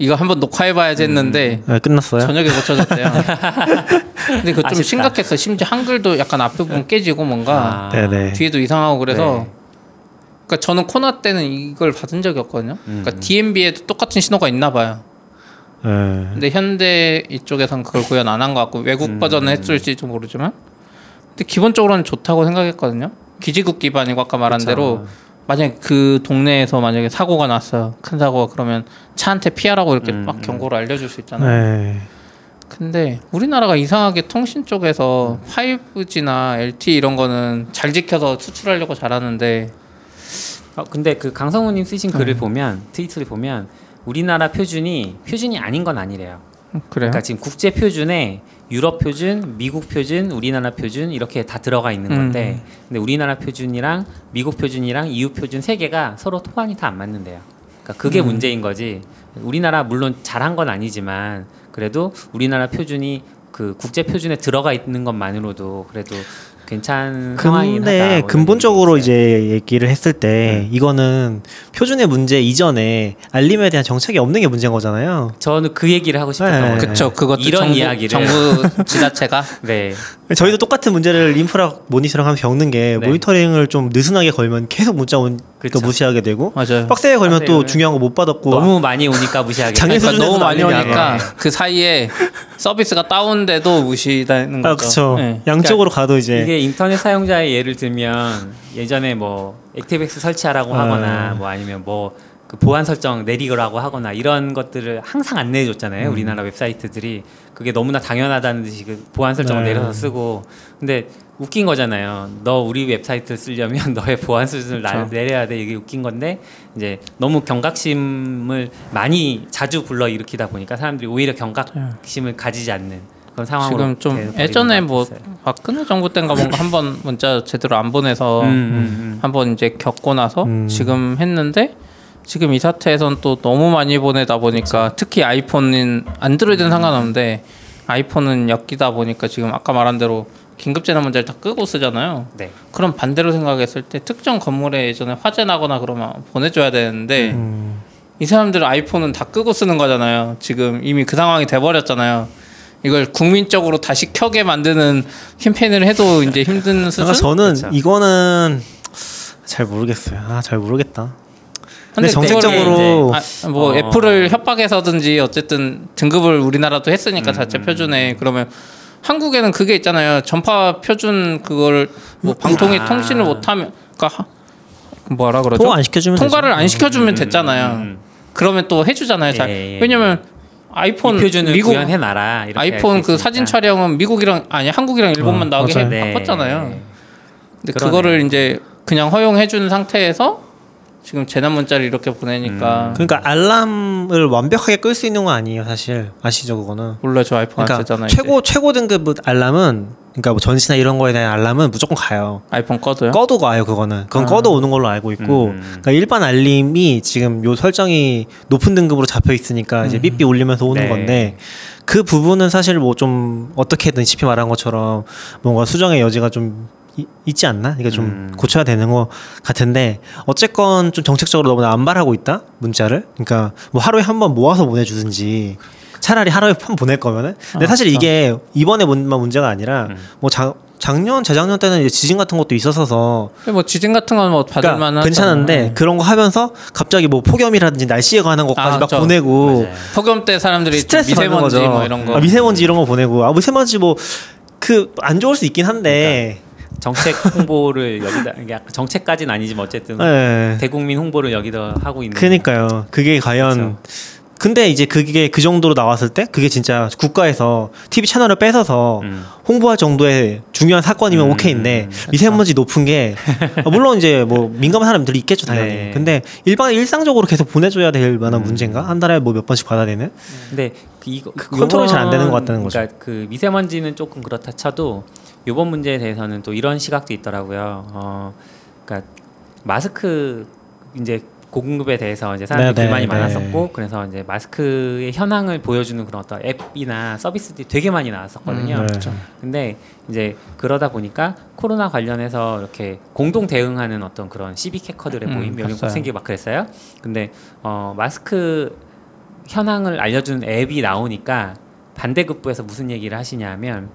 이거 한번 녹화해봐야지 했는데 네, 끝났어요. 저녁에 고쳐졌대요. 근데 그거 좀. 심각했어. 심지어 한글도 약간 앞에 부분 깨지고 뭔가 아. 네네. 뒤에도 이상하고 그래서 네. 그러니까 저는 코나 때는 이걸 받은 적이 없거든요. 음. 그러니까 DMB에도 똑같은 신호가 있나 봐요. 네. 근데 현대 이쪽에선 그걸 구현 안 한 것 같고 외국 음. 버전은 했을지도 모르지만 근데 기본적으로는 좋다고 생각했거든요. 기지국 기반이고 아까 말한 그쵸. 대로 만약에 그 동네에서 만약에 사고가 났어요. 큰 사고가 그러면 차한테 피하라고 이렇게 음, 막 음. 경고를 알려줄 수 있잖아요. 네. 근데 우리나라가 이상하게 통신 쪽에서 5G나 LTE 이런 거는 잘 지켜서 수출하려고 잘하는데 어, 근데 그 강성우님 쓰신 글을 보면 트위터를 보면 우리나라 표준이 표준이 아닌 건 아니래요. 그래요. 그러니까 지금 국제 표준에 유럽 표준, 미국 표준, 우리나라 표준 이렇게 다 들어가 있는 건데, 근데 우리나라 표준이랑 미국 표준이랑 EU 표준 세 개가 서로 토관이 다 안 맞는데요. 그러니까 그게 문제인 거지. 우리나라 물론 잘한 건 아니지만 그래도 우리나라 표준이 그 국제 표준에 들어가 있는 것만으로도 그래도 괜찮은 상황이긴 하다. 근데 뭐 근본적으로. 이제 얘기를 했을 때 이거는 표준의 문제 이전에 알림에 대한 정책이 없는 게 문제인 거잖아요. 저는 그 얘기를 하고 싶었던 네. 거예요. 그쵸 그것도 이런 정부, 이야기를 정부 지자체가 네. 저희도 똑같은 문제를 인프라 모니터링하면서 겪는 게 네. 모니터링을 좀 느슨하게 걸면 계속 문자 온, 그쵸. 그 무시하게 되고 맞아요. 빡세게 걸면 또 중요한 거 못 받았고 너무 많이 오니까 무시하게. 장애 그러니까 수준에서 너무 많이 오니까 안그 사이에 서비스가 다운돼도 무시되는 아, 거죠. 그쵸. 네. 양쪽으로 가도 이제 이게 인터넷 사용자의 예를 들면 예전에 뭐 액티브엑스 설치하라고 아. 하거나 뭐 아니면 뭐 그 보안 설정 내리거라고 하거나 이런 것들을 항상 안내해 줬잖아요. 음. 우리나라 웹사이트들이 그게 너무나 당연하다는 듯이 그 보안 설정을 네. 내려서 쓰고 근데 웃긴 거잖아요. 너 우리 웹사이트를 쓰려면 너의 보안 수준을 나. 내려야 돼. 이게 웃긴 건데 이제 너무 경각심을 많이 자주 불러 일으키다 보니까 사람들이 오히려 경각심을 가지지 않는 그런 상황으로 지금 좀 예전에 것 뭐. 박근혜 정부 때인가 뭔가 한번 문자 제대로 안 보내서 음, 음, 한번 이제 겪고 나서 음. 지금 했는데 지금 이 사태에선 또 너무 많이 보내다 보니까 특히 아이폰은 안드로이드는 상관없는데 아이폰은 엮이다 보니까 지금 아까 말한 대로 긴급 재난 문제를 다 끄고 쓰잖아요. 네. 그럼 반대로 생각했을 때 특정 건물에 예전에 화재 나거나 그러면 보내줘야 되는데 음, 이 사람들은 아이폰은 다 끄고 쓰는 거잖아요. 지금 이미 그 상황이 돼버렸잖아요. 이걸 국민적으로 다시 켜게 만드는 캠페인을 해도 이제 힘든 수준. 그러니까 저는 그쵸. 이거는 잘 모르겠어요. 아 잘 모르겠다. 근데 근데 정책적으로 아, 뭐 어. 애플을 협박해서든지 어쨌든 등급을 우리나라도 했으니까 음, 자체 음, 표준에 그러면 한국에는 그게 있잖아요. 전파 표준 그걸 뭐 방통위 아. 통신을 못하면 그러니까 하- 뭐라 그러죠? 통화 안 시켜주면 통과를 되죠. 안 시켜주면 음, 됐잖아요. 음, 음. 그러면 또 해주잖아요. 잘. 예, 예. 왜냐면 아이폰 미국 구현해 놔라. 이렇게 아이폰 그. 사진 촬영은 미국이랑 아니 한국이랑 일본만 어, 나오게 맞아요. 해 네. 바꿨잖아요. 근데 그러네. 그거를 이제 그냥 허용해 준 상태에서 지금 재난 문자를 이렇게 보내니까 그러니까 알람을 완벽하게 끌 수 있는 건 아니에요, 사실. 아시죠, 그거는. 몰라 저 아이폰 안 그러니까 쓰잖아요. 최고 최고 등급 알람은 그러니까 뭐 전시나 이런 거에 대한 알람은 무조건 가요. 아이폰 꺼도요. 꺼도 가요, 그거는. 그건 아. 꺼도 오는 걸로 알고 있고. 음. 그러니까 일반 알림이 지금 요 설정이 높은 등급으로 잡혀 있으니까 이제 음. 삐삐 울리면서 오는 네. 건데 그 부분은 사실 뭐 좀 어떻게든 CP 말한 것처럼 뭔가 수정의 여지가 좀 이- 있지 않나? 이게 좀 음. 고쳐야 되는 것 같은데 어쨌건 좀 정책적으로 너무 안발하고 있다 문자를 그러니까 뭐 하루에 한 번 모아서 보내주든지 차라리 하루에 한번 보낼 거면은 근데 아, 사실. 이게 이번에 만 문제가 아니라 음. 뭐 작, 작년 재작년 때는 이제 지진 같은 것도 있었어서 뭐 지진 같은 건뭐 받을 그러니까 만한 괜찮은데 그런 거 하면서 갑자기 뭐 폭염이라든지 날씨에 관한 것까지 아, 막 저- 보내고 맞아요. 폭염 때 사람들이 스트레스 미세먼지. 뭐 이런 거 아, 미세먼지 이런 거 보내고 아 미세먼지 뭐 그 안 좋을 수 있긴 한데 정책 홍보를 여기다 약간 정책까지는 아니지만 어쨌든 네. 대국민 홍보를 여기다 하고 있는. 그니까요. 그게 과연 근데 이제 그게 그 정도로 나왔을 때 그게 진짜 국가에서 TV 채널을 뺏어서 음. 홍보할 정도의 중요한 사건이면 음, 오케이인데. 미세먼지 높은 게 아, 물론 이제 뭐 민감한 사람들이 있겠죠 당연히. 네. 근데 일반 일상적으로 계속 보내줘야 될 만한 음. 문제인가? 한 달에 뭐 몇 번씩 받아야 되는? 근데 그 이거 그 컨트롤이 잘 안 되는 것 같다는 거죠. 그러니까 그 미세먼지는 조금 그렇다 쳐도 이번 문제에 대해서는 또 이런 시각도 있더라고요. 어, 그러니까 마스크 이제 고공급에 대해서 이제 사람들이 네, 네, 불만이 네. 많았었고 그래서 이제 마스크의 현황을 보여주는 그런 어떤 앱이나 서비스들이 되게 많이 나왔었거든요. 음, 네. 그렇죠. 근데 이제 그러다 보니까 코로나 관련해서 이렇게 공동 대응하는 어떤 그런 CB 캐커들의 음, 모임 꼭 봤어요. 생기고 막 그랬어요. 근데 어 마스크 현황을 알려주는 앱이 나오니까 반대급부에서 무슨 얘기를 하시냐면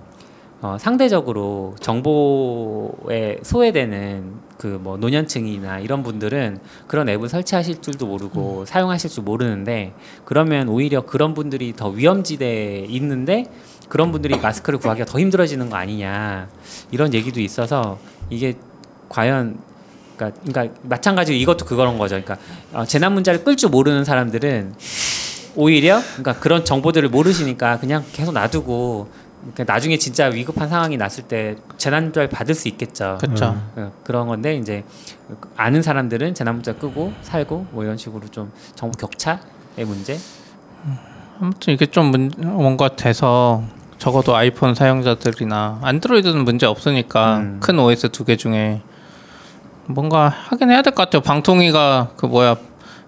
어, 상대적으로 정보에 소외되는 그 뭐 노년층이나 이런 분들은 그런 앱을 설치하실 줄도 모르고 사용하실 줄 모르는데 그러면 오히려 그런 분들이 더 위험지대에 있는데 그런 분들이 마스크를 구하기가 더 힘들어지는 거 아니냐 이런 얘기도 있어서 이게 과연 그러니까, 그러니까 마찬가지로 이것도 그런 거죠. 그러니까 어, 재난 문자를 끌 줄 모르는 사람들은 오히려 그러니까 그런 정보들을 모르시니까 그냥 계속 놔두고 나중에 진짜 위급한 상황이 났을 때 재난 문자를 받을 수 있겠죠. 그렇죠. 어, 그런 건데 이제 아는 사람들은 재난 문자 끄고 살고 뭐 이런 식으로 좀 정보 격차의 문제. 아무튼 이게 좀 문, 뭔가 돼서 적어도 아이폰 사용자들이나 안드로이드는 문제 없으니까 음. 큰 OS 두 개 중에 뭔가 하긴 해야 될 것 같아요. 방통위가 그 뭐야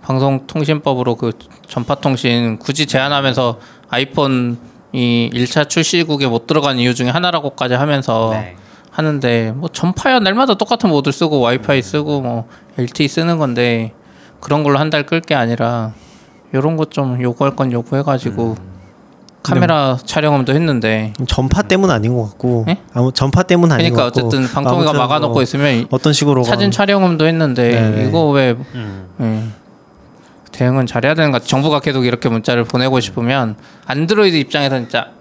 방송통신법으로 그 전파통신 굳이 제한하면서 아이폰 이 1차 출시국에 못 들어간 이유 중에 하나라고까지 하면서 네. 하는데 뭐 전파야 날마다 똑같은 모드 쓰고 와이파이 쓰고 뭐 LTE 쓰는 건데 그런 걸로 한 달 끌 게 아니라 요런 것 좀 요구할 건 요구해가지고 카메라 촬영음도 했는데 전파 때문 아닌 것 같고 예? 아무 전파 때문 아닌 그러니까 것 같고 어쨌든 방통위가 막아놓고 뭐 있으면 어떤 식으로 사진 촬영음도 했는데 네네. 이거 왜 음. 예. 대응은 잘해야 되는 것 같아. 정부가 계속 이렇게 문자를 보내고 싶으면 안드로이드 입장에서는 진짜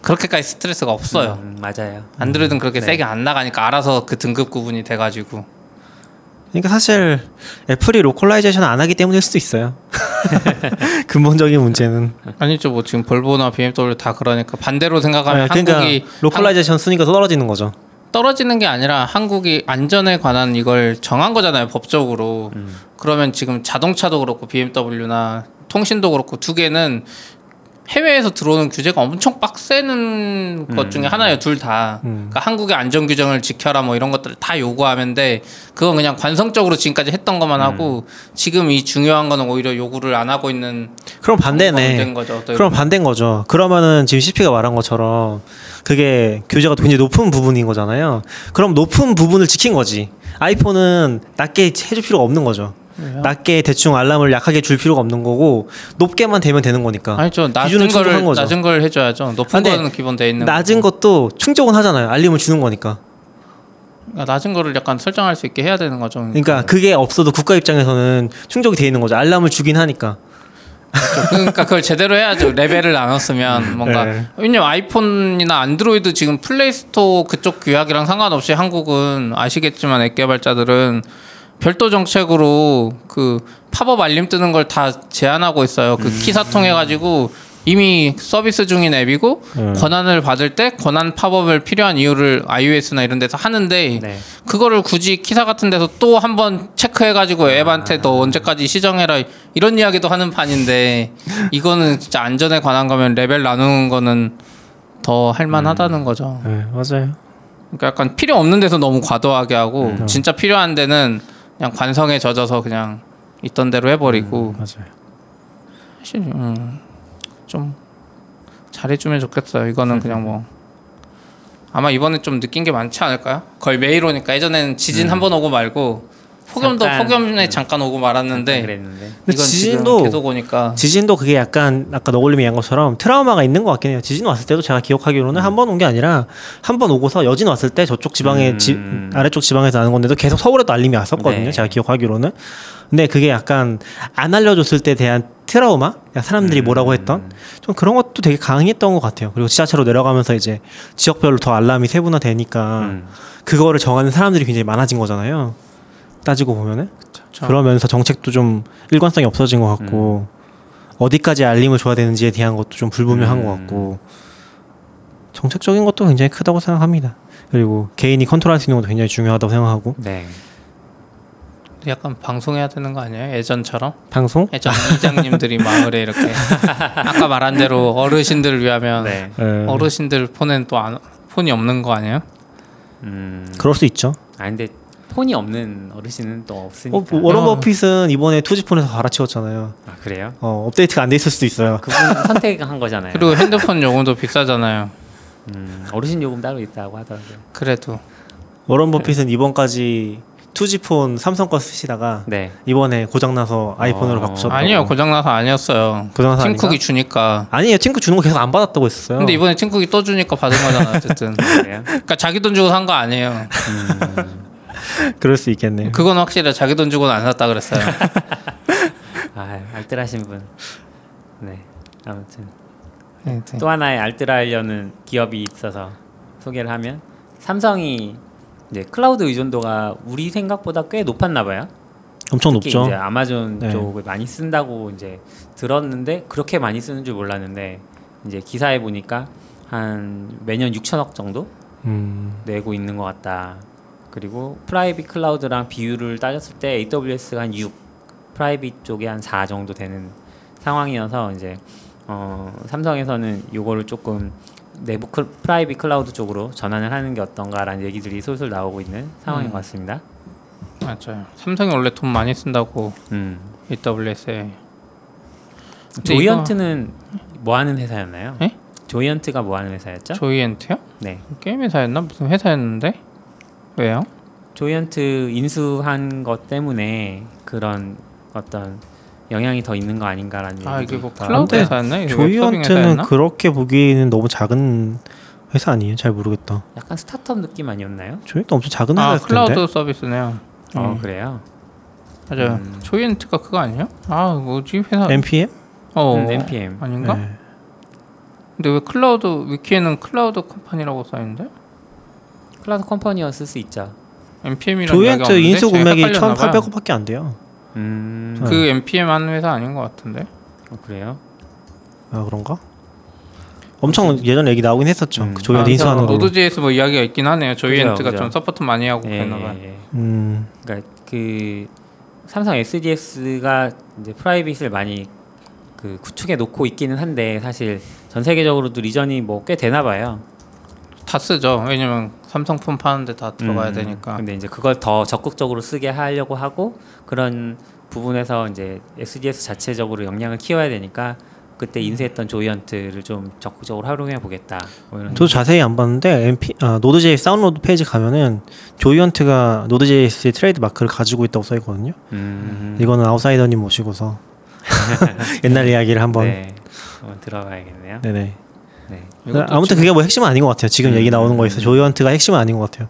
그렇게까지 스트레스가 없어요. 음, 맞아요. 안드로이드는 그렇게 네. 세게 안 나가니까 알아서 그 등급 구분이 돼가지고 그러니까 사실 애플이 localization 안 하기 때문일 수도 있어요. 근본적인 문제는 아니죠 뭐 지금 볼보나 BMW 다 그러니까 반대로 생각하면 네, 그러니까 한국이 localization 순위가 떨어지는 거죠. 떨어지는 게 아니라 한국이 안전에 관한 이걸 정한 거잖아요 법적으로 음. 그러면 지금 자동차도 그렇고 BMW나 통신도 그렇고 두 개는 해외에서 들어오는 규제가 엄청 빡세는 것 중에 하나예요 둘 다. 음. 그러니까 한국의 안전 규정을 지켜라 뭐 이런 것들을 다 요구하는데 그건 그냥 관성적으로 지금까지 했던 것만 하고 지금 이 중요한 거는 오히려 요구를 안 하고 있는 그럼 된 반대네. 거죠. 어떻게 그럼 반대인 거죠. 그러면은 지금 CP가 말한 것처럼 그게 규제가 굉장히 높은 부분인 거잖아요. 그럼 높은 부분을 지킨 거지. 아이폰은 낮게 해줄 필요가 없는 거죠. 낮게 대충 알람을 약하게 줄 필요가 없는 거고 높게만 되면 되는 거니까. 아니죠. 낮은 거를 거죠. 낮은 걸 해줘야죠. 높은 근데 거는 기본 돼 있는. 낮은 거고. 것도 충족은 하잖아요. 알림을 주는 거니까. 그러니까 낮은 거를 약간 설정할 수 있게 해야 되는 거죠. 그러니까 그게 없어도 국가 입장에서는 충족이 돼 있는 거죠. 알람을 주긴 하니까. 그러니까 그걸 제대로 해야죠. 레벨을 나눴으면 뭔가 네. 왜냐면 아이폰이나 안드로이드 지금 플레이스토어 그쪽 규약이랑 상관없이 한국은 아시겠지만 앱 개발자들은 별도 정책으로 그 팝업 알림 뜨는 걸 다 제한하고 있어요. 그 KISA 통해 가지고 이미 서비스 중인 앱이고 음. 권한을 받을 때 권한 팝업을 필요한 이유를 iOS나 이런 데서 하는데 네. 그거를 굳이 키사 같은 데서 또 한번 체크해 가지고 앱한테 너 언제까지 시정해라 이런 이야기도 하는 판인데 이거는 진짜 안전에 관한 거면 레벨 나누는 거는 더 할만하다는 거죠. 네, 맞아요. 그러니까 약간 필요 없는 데서 너무 과도하게 하고 진짜 필요한 데는 그냥 관성에 젖어서 그냥 있던 대로 해버리고 맞아요. 사실 음, 좀 잘해주면 좋겠어요. 이거는 그냥 뭐 아마 이번에 좀 느낀 게 많지 않을까요? 거의 매일 오니까 예전에는 지진 한 번 오고 말고 폭염도 잠깐, 폭염에 잠깐 오고 말았는데 그랬는데 이건 지진도 계속 오니까 지진도 그게 약간 아까 너굴님이 얘기한 것처럼 트라우마가 있는 것 같긴 해요. 지진 왔을 때도 제가 기억하기로는 한번 온 게 아니라 한 번 오고서 여진 왔을 때 저쪽 지방에 음. 지, 아래쪽 지방에서 나는 건데도 계속 서울에도 알림이 왔었거든요. 네. 제가 기억하기로는. 근데 그게 약간 안 알려줬을 때 대한 트라우마? 사람들이 뭐라고 했던? 좀 그런 것도 되게 강했던 것 같아요. 그리고 지하철로 내려가면서 이제 지역별로 더 알람이 세분화되니까 음. 그거를 정하는 사람들이 굉장히 많아진 거잖아요. 따지고 보면은. 그쵸. 그러면서 정책도 좀 일관성이 없어진 것 같고 어디까지 알림을 줘야 되는지에 대한 것도 좀 불분명한 것 음. 같고 정책적인 것도 굉장히 크다고 생각합니다. 그리고 개인이 컨트롤할 수 있는 것도 굉장히 중요하다고 생각하고 네. 약간 방송해야 되는 거 아니에요? 예전처럼 방송 예전 이장님들이 마을에 이렇게 아까 말한 대로 어르신들을 위하면 네. 예, 어르신들 폰엔 또 안, 폰이 없는 거 아니에요? 음. 그럴 수 있죠. 아 근데 폰이 없는 어르신은 또 없으니까. 어, 뭐 워런 어. 버핏은 이번에 투지폰에서 갈아치웠잖아요. 아 그래요? 어, 업데이트가 안 돼 있을 수도 있어요. 그분 선택한 거잖아요. 그리고 핸드폰 요금도 비싸잖아요. 음, 어르신 요금 따로 있다고 하더라고요. 그래도 워런 버핏은 이번까지 투지폰 삼성 거 쓰시다가 네. 이번에 고장 나서 아이폰으로 어. 바꾸셨다고. 아니요 고장 나서 아니었어요. 고장 나서 팀쿡이 아닌가? 주니까. 아니에요. 친구 주는 거 계속 안 받았다고 했었어요. 근데 이번에 팀쿡이 또 주니까 받은 거잖아 어쨌든. 그래요? 그러니까 자기 돈 주고 산 거 아니에요. 그럴 수 있겠네요. 그건 확실해 자기 돈 주고는 안 샀다 그랬어요. 아 알뜰하신 분. 네. 아무튼 네, 네. 또 하나의 알뜰하려는 기업이 있어서 소개를 하면 삼성이 이제 클라우드 의존도가 우리 생각보다 꽤 높았나 봐요. 엄청 특히 높죠. 이제 아마존 네. 쪽을 많이 쓴다고 이제 들었는데 그렇게 많이 쓰는 줄 몰랐는데 이제 기사에 보니까 한 매년 6천억 정도 음. 내고 있는 것 같다. 그리고 private cloud랑 비율을 따졌을 때 AWS가 한 6, private 쪽에 한 4 정도 되는 상황이어서 이제 어, 삼성에서는 요거를 조금 내부 클, private cloud 쪽으로 전환을 하는 게 어떤가라는 얘기들이 솔솔 나오고 있는 상황인 음. 것 같습니다. 맞아요. 삼성이 원래 돈 많이 쓴다고 음. AWS에. 조이언트는 뭐 하는 회사였나요? 에? 조이언트가 뭐 하는 회사였죠? 조이엔트요? 네. 게임 회사였나 무슨 회사였는데 왜요? 조이언트 인수한 것 때문에 그런 어떤 영향이 더 있는 거 아닌가라는 아 이게 뭐 클라우드 회사였나? 조이언트는? 그렇게 보기에는 너무 작은 회사 아니에요? 잘 모르겠다. 약간 스타트업 느낌 아니었나요? 조이언트 엄청 작은 아 회사였을 클라우드 텐데. 서비스네요. 어 음. 그래요. 맞아요. 음. 조이언트가 그거 아니에요? 아 뭐지 회사? NPM? 어 음, NPM. 아닌가? 네. 근데 왜 클라우드 위키에는 cloud company라고 써있는데? cloud company였을 수 있죠. NPM이라는 조이언트 인수 금액이 1,800억밖에 안 돼요. 음 네. 그 NPM 하는 회사 아닌 것 같은데? 어, 그래요. 아 그런가? 엄청 예전에 얘기 나오긴 했었죠. 음. 그 조이언트 아, 인수하는 거. Node.js 뭐 이야기가 있긴 하네요. 조이언트가 그죠. 좀 서포트 많이 하고 예, 그랬나봐요. 예, 예. 음. 그러니까 그 삼성 SDS가 이제 private을 많이 그 구축해 놓고 있기는 한데 사실 전 세계적으로도 region이 뭐 꽤 되나 봐요. 다 쓰죠. 왜냐면 삼성폰 파는데 다 들어가야 음, 되니까. 근데 이제 그걸 더 적극적으로 쓰게 하려고 하고 그런 부분에서 이제 SDS 자체적으로 역량을 키워야 되니까 그때 인수했던 조이언트를 좀 적극적으로 활용해 보겠다. 뭐 저도 자세히 안 봤는데 MP, 아, Node.js 다운로드 페이지 가면은 조이언트가 Node.js의 트레이드 마크를 가지고 있다고 써 있거든요. 음, 이거는 아웃사이더님 모시고서 옛날 이야기를 한번. 네, 한번 들어봐야겠네요. 네네. 네. 이것도 아무튼 그게 뭐 핵심은 아닌 것 같아요. 지금 음. 얘기 나오는 거에서 조이언트가 핵심은 아닌 것 같아요.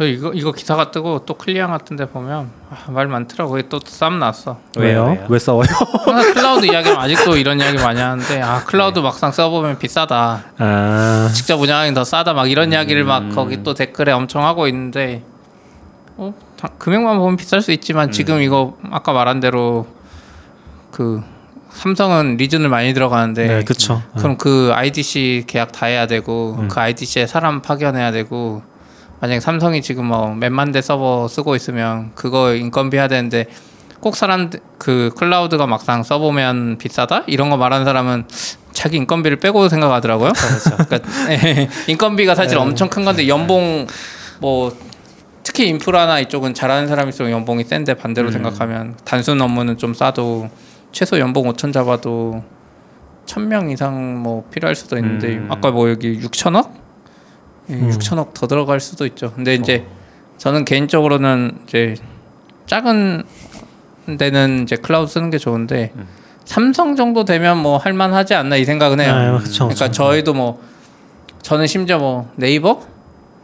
이거 이거 기사가 뜨고 또 클리앙 같은데 보면 아, 말 많더라고. 또 쌈 났어. 왜요? 왜요? 왜 싸워요? 항상 클라우드 이야기하면 아직도 이런 이야기 많이 하는데 아 클라우드 막상 써보면 비싸다. 아, 직접 운영하기 더 싸다. 막 이런 이야기를 막 음. 거기 또 댓글에 엄청 하고 있는데 어 다- 금액만 보면 비쌀 수 있지만 지금 음. 이거 아까 말한 대로 그 삼성은 region을 많이 들어가는데 네, 그쵸. 그럼 그 IDC 계약 다 해야 되고 음. 그 IDC에 사람 파견해야 되고 만약에 삼성이 지금 뭐 몇만 대 서버 쓰고 있으면 그거 인건비 해야 되는데 꼭 사람 그 클라우드가 막상 써보면 비싸다 이런 거 말하는 사람은 자기 인건비를 빼고 생각하더라고요. 그렇죠. 그러니까 예, 인건비가 사실 네. 엄청 큰 건데 연봉 뭐 특히 인프라나 이쪽은 잘하는 사람일수록 연봉이 센데 반대로 음. 생각하면 단순 업무는 좀 싸도 최소 연봉 5천 잡아도 1000명 이상 뭐 필요할 수도 있는데 음. 아까 뭐 여기 6천억? 예, 음. 6천억 더 들어갈 수도 있죠. 근데 이제 저는 개인적으로는 이제 작은 데는 이제 클라우드 쓰는 게 좋은데 음. 삼성 정도 되면 뭐 할만하지 않나 이 생각은 해요. 아, 그쵸, 그러니까 그쵸. 저희도 뭐 저는 심지어 뭐 네이버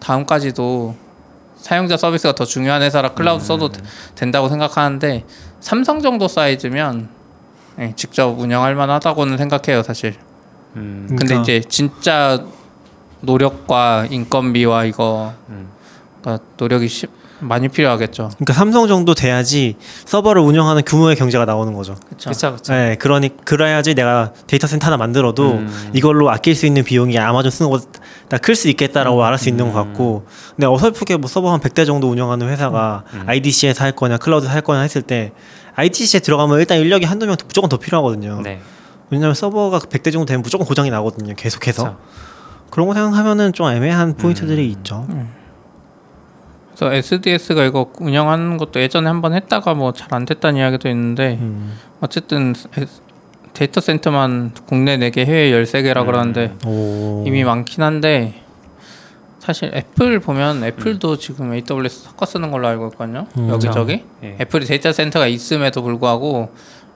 다음까지도 사용자 서비스가 더 중요한 회사라 클라우드 써도 되- 된다고 생각하는데 삼성 정도 사이즈면 예, 직접 운영할 만하다고는 생각해요 사실. 음, 근데 그러니까. 이제 진짜 노력과 인건비와 이거 음. 가 노력이 시, 많이 필요하겠죠. 그러니까 삼성 정도 돼야지 서버를 운영하는 규모의 경제가 나오는 거죠. 그렇죠. 네, 그러니 그래야지 내가 데이터 센터 하나 만들어도 음. 이걸로 아낄 수 있는 비용이 아마존 쓰는 것보다 클 수 있겠다라고 말할 수 있는 것 같고 근데 어설프게 뭐 서버 한 100대 정도 운영하는 회사가 음. IDC에서 할 거냐 클라우드에서 할 거냐 했을 때 IDC에 들어가면 일단 인력이 한두 명 무조건 더 필요하거든요. 네. 왜냐하면 서버가 100대 정도 되면 무조건 고장이 나거든요. 계속해서. 그렇죠. 그런 거 생각하면은 좀 애매한 포인트들이 음. 있죠. 그래서 SDS가 이거 운영하는 것도 예전에 한번 했다가 뭐 잘 안 됐다는 이야기도 있는데 음. 어쨌든 데이터 센터만 국내 4개 해외 13개라 음. 그러는데 오. 이미 많긴 한데 사실 애플 보면 애플도 지금 AWS 섞어 쓰는 걸로 알고 있거든요. 음. 여기저기. 예. 애플이 데이터 센터가 있음에도 불구하고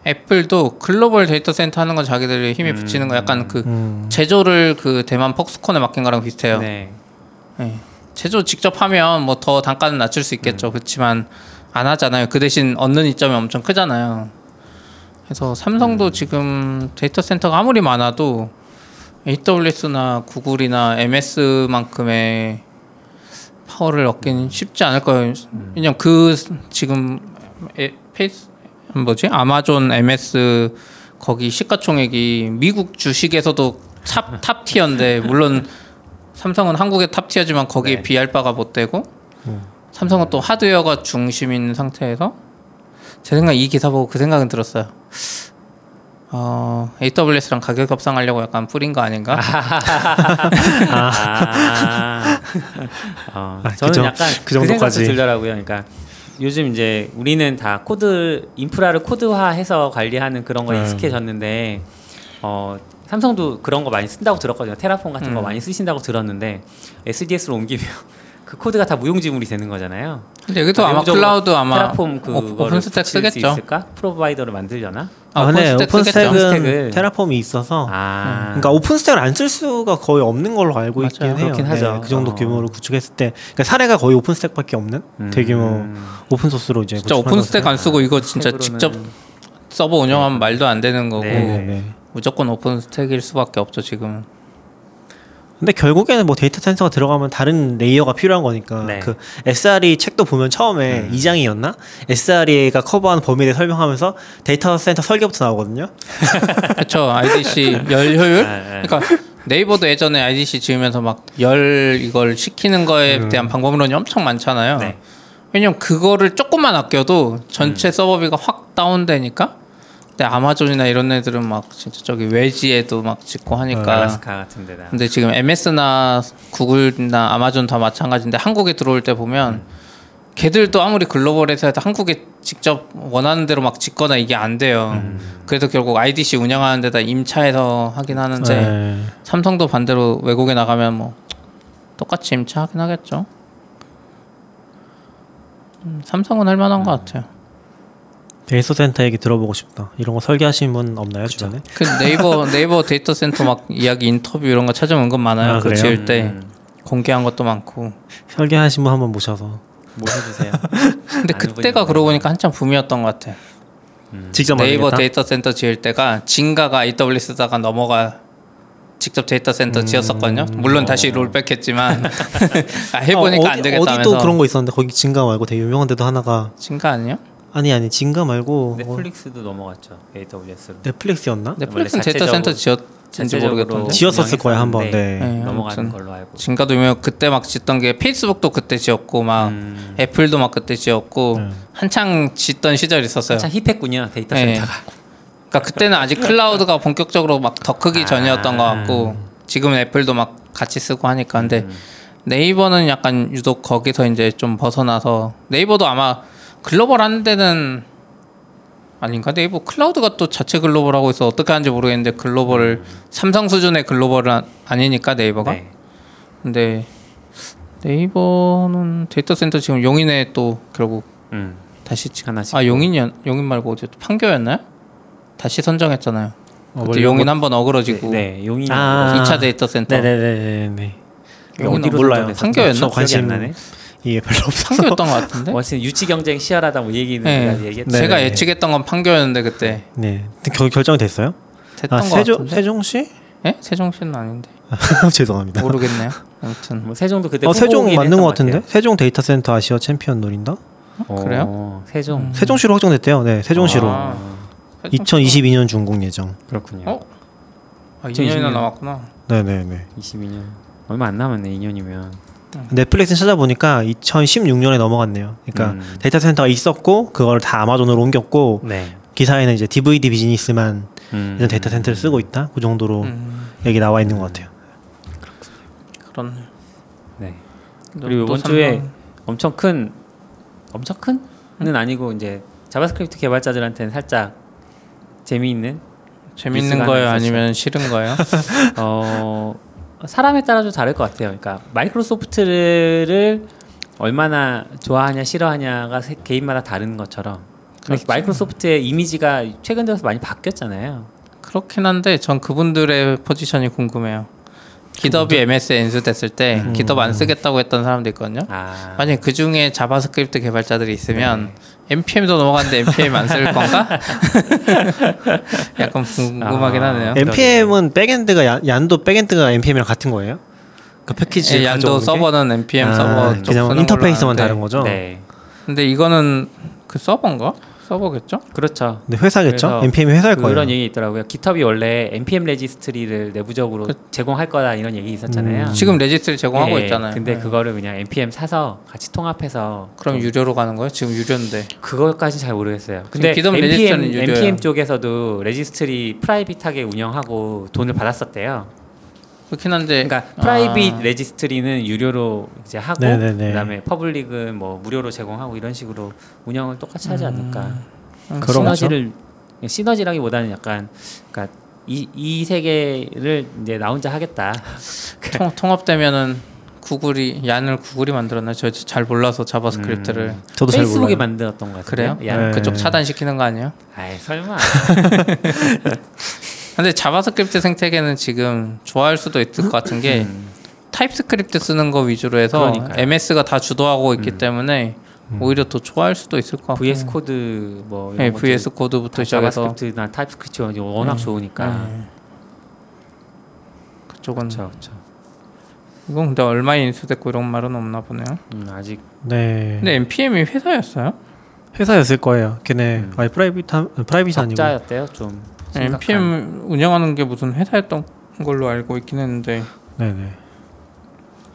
애플도 글로벌 데이터 센터 하는 건 자기들이 힘이 음. 부치는 거 약간 그 음. 제조를 그 대만 폭스콘에 맡긴 거랑 비슷해요. 네. 예. 제조 직접 하면 뭐 더 단가는 낮출 수 있겠죠. 그렇지만 안 하잖아요. 그 대신 얻는 이점이 엄청 크잖아요. 그래서 삼성도 지금 데이터 센터가 아무리 많아도 AWS나 구글이나 MS만큼의 파워를 얻기는 쉽지 않을 거예요. 왜냐면 그 지금 에, 페이스 뭐지 아마존 MS 거기 시가총액이 미국 주식에서도 top, top tier인데 물론 삼성은 한국의 top tier지만 거기에 네. 비할 바가 못 되고 음. 삼성은 또 하드웨어가 중심인 상태에서 제 생각 이 기사 보고 그 생각은 들었어요. 어, AWS랑 가격 협상하려고 약간 뿌린 거 아닌가? 아, 어, 아, 저는 그 정- 약간 그 그, 정도까지. 들더라고요. 그러니까 요즘 이제 우리는 다 코드 인프라를 코드화해서 관리하는 그런 거에 음. 익숙해졌는데 어, 삼성도 그런 거 많이 쓴다고 들었거든요. Terraform 같은 거 음. 많이 쓰신다고 들었는데 SDS로 옮기면 그 코드가 다 무용지물이 되는 거잖아요. 근데 여기도 아마 클라우드 아마 Terraform 오- 그거를 OpenStack 쓰겠죠. 있을까? provider를 만들려나? 아, 아, 네, OpenStack 쓰겠죠. OpenStack은 Terraform이 있어서 아, 그러니까 OpenStack을 안 쓸 수가 거의 없는 걸로 알고 맞아요. 있긴 해요. 그렇긴 하죠. 네, 그 정도 어. 규모로 구축했을 때 그러니까 사례가 거의 OpenStack밖에 없는 음. 대규모 오픈 소스로 이제 진짜 OpenStack. 안 쓰고 이거 진짜 stack으로는- 직접 서버 운영하면 말도 안 되는 거고 네. 네, 네. 무조건 OpenStack일 수밖에 없죠 지금. 근데 결국에는 뭐 데이터 센터가 들어가면 다른 layer가 필요한 거니까 네. 그 SRE 책도 보면 처음에 음. 2장이었나? SRE가 커버하는 대해 설명하면서 데이터 센터 설계부터 나오거든요. 그렇죠 IDC 열 효율. 네, 네. 그러니까 네이버도 예전에 IDC 지으면서 막 열 이걸 시키는 거에 음. 대한 방법론이 엄청 많잖아요. 네. 왜냐면 그거를 조금만 아껴도 전체 서버비가 확 다운되니까. 근데 아마존이나 이런 애들은 막 진짜 저기 외지에도 막 짓고 하니까. 알라스카 같은 데다. 근데 지금 MS나 구글이나 아마존 다 마찬가지인데 한국에 들어올 때 보면 걔들도 아무리 글로벌에서 해도 한국에 직접 원하는 대로 막 짓거나 이게 안 돼요. 음. 그래서 결국 IDC 운영하는 데다 임차해서 하긴 하는데 네. 삼성도 반대로 외국에 나가면 뭐 똑같이 임차하긴 하겠죠. 음, 삼성은 할 만한 것 같아요. 데이터 센터 얘기 들어보고 싶다. 이런 거 설계하신 분 없나요 주변에? 그 네이버 네이버 데이터 센터 막 이야기 인터뷰 이런 거 찾으면 은근 많아요. 아, 그? 지을 때 음, 공개한 것도 많고. 설계하신 분 한번 모셔서 모셔주세요. 근데 그때가 그러고 보니까 한참 붐이었던 것 같아. 직접 네이버 만들겠다? 데이터 센터 지을 때가 Zynga가 AWS다가 넘어가 직접 데이터 센터 음. 지었었거든요. 물론 다시 rollback했지만 아, 해보니까 어, 안 어디, 되겠다면서. 어디 또 그런 거 있었는데 거기 Zynga 말고 되게 유명한 데도 하나가 Zynga 아니요? 아니 아니 Zynga 말고 뭐 넷플릭스도 넘어갔죠. AWS로. 넷플릭스였나? 넷플릭스는 데이터 센터 지었는지 모르겠던데. 지었었을 거예요, 한번. 네. 네, 넘어가는. 걸로 알고. Zynga도 유명 그때 막 짓던 게 페이스북도 그때 지었고 막 음, 애플도 막 그때 지었고 네. 한창 짓던 시절이 있었어요. 한참 힙했군요 데이터 네. 센터가. 그러니까 그때는 아직 클라우드가 본격적으로 막 더 크기 전이었던 것 같고 지금은 애플도 막 같이 쓰고 하니까 근데 네이버는 약간 유독 거기서 이제 좀 벗어나서 네이버도 아마 글로벌 하는 데는 아닌가 네이버 클라우드가 또 자체 글로벌하고 있어 어떻게 하는지 모르겠는데 글로벌 삼성 수준의 글로벌은 아니니까 네이버가 네. 근데 네이버는 데이터 센터 지금 용인에 또 결국 음, 다시 지- 하나씩. 아 용인이 용인 말고 어디 판교였나요? 다시 선정했잖아요. 어, 그때 용인 뭐- 한번 어그러지고 네, 네, 용인. 아. 2차 데이터 센터. 네네네네. 여기는 어디로 몰라요. 판교였나? 저 관심 나네. 이게 별로 없어서. 판교였던 것 같은데. 뭐 지금 유치 경쟁 치열하다 뭐 얘기는 네. 얘기했죠. 네. 제가 네. 예측했던 건 판교였는데 그때 네. 결, 결정이 됐어요? 됐던 아 것 세종 같은데. 세종시? 예? 세종시는 아닌데 죄송합니다. 모르겠네요. 아무튼 뭐 세종도 그때 어 세종 맞는 것것 같은데? 같아요. 세종 데이터 센터 아시아 챔피언 노린다? 어, 그래요? 세종. 세종시로 확정됐대요. 네, 세종시로. 아, 2022년 준공 예정. 그렇군요. 어? 아, 2년이나 2020년. 남았구나. 네네네. 22년. 얼마 안 남았네. 2년이면. 넷플릭스 찾아보니까 2016년에 넘어갔네요. 그러니까 음. 데이터 센터가 있었고 그걸 다 아마존으로 옮겼고 네. 기사에는 이제 DVD 비즈니스만 음. 이런 데이터 센터를 쓰고 있다. 그 정도로 음, 여기 나와 있는 것 같아요. 그렇네. 네. 또 그리고 이번 주에 엄청 큰 엄청 큰은 아니고 이제 자바스크립트 개발자들한테는 살짝 재미있는 재밌는 거예요. 아니면 싫은 거예요? 어 사람에 따라 좀 다를 것 같아요. 그러니까 마이크로소프트를 얼마나 좋아하냐 싫어하냐가 세- 개인마다 다른 것처럼 그렇죠. 마이크로소프트의 이미지가 최근 들어서 많이 바뀌었잖아요. 그렇긴 한데 전 그분들의 포지션이 궁금해요. 기덥이 MS에 인수됐을 때 GitHub 안 쓰겠다고 했던 사람도 있거든요. 아 만약 그 중에 자바스크립트 개발자들이 있으면 npm도 넘어갔는데 npm 안 쓸 건가? 약간 궁금하긴 아. 하네요. npm은 backend가 Yarn, Yarn도 backend가 npm이랑 같은 거예요? 그 패키지 예, Yarn도? 서버는 npm 아, 서버 쪽 그냥 인터페이스만 다른 거죠. 네 근데 이거는 그 서버인가? 서버겠죠? 그렇죠. 근데 회사겠죠? 그래서 npm이 회사일 거예요. 그런 얘기 있더라고요. 깃허브이 원래 npm 레지스트리를 내부적으로 제공할 거다 이런 얘기 있었잖아요. 음. 지금 registry를 제공하고 예, 있잖아요. 근데 네. 그거를 그냥 npm 사서 같이 통합해서 그럼 유료로 가는 거예요? 지금 유료인데. 그거까지 잘 모르겠어요. 근데 기존 npm registry는 유료예요. npm 쪽에서도 registry private하게 운영하고 돈을 받았었대요. 그렇긴 한데. 그러니까 private 아, registry는 유료로 이제 하고 네네네. 그다음에 public은 뭐 무료로 제공하고 이런 식으로 운영을 똑같이 하지 않을까. 음, 그런 시너지를 시너지라기보다는 약간 그러니까 이, 이 세계를 이제 나 혼자 하겠다. 통, 통합되면은 구글이 Yarn을 구글이 만들었나? 저 잘 몰라서 자바스크립트를. 음. 저도 잘 페이스북이. 만들었던 것 그래요? 같아요. 야, 네. 그쪽 차단시키는 거 아니에요? 아이 설마. 근데 자바스크립트 생태계는 지금 좋아할 수도 있을 것 같은 게 음. TypeScript 쓰는 거 위주로 해서 그러니까요. MS가 다 주도하고 있기 음. 때문에 오히려 더 좋아할 수도 있을 것 같아요. VS Code 뭐 네, 이런 것들 VS Code부터 시작해서 자바스크립트나 TypeScript 워낙 음. 좋으니까. 네. 그쪽은 그렇죠. 이건 근데 얼마에 인수됐고 이런 말은 없나 보네요. 음, 아직 네. 근데 NPM이 회사였어요? 회사였을 거예요. 걔네 음. 아니 private private 아니고 적자였대요 좀. 심각한. NPM 운영하는 게 무슨 회사였던 걸로 알고 있긴 했는데 네네.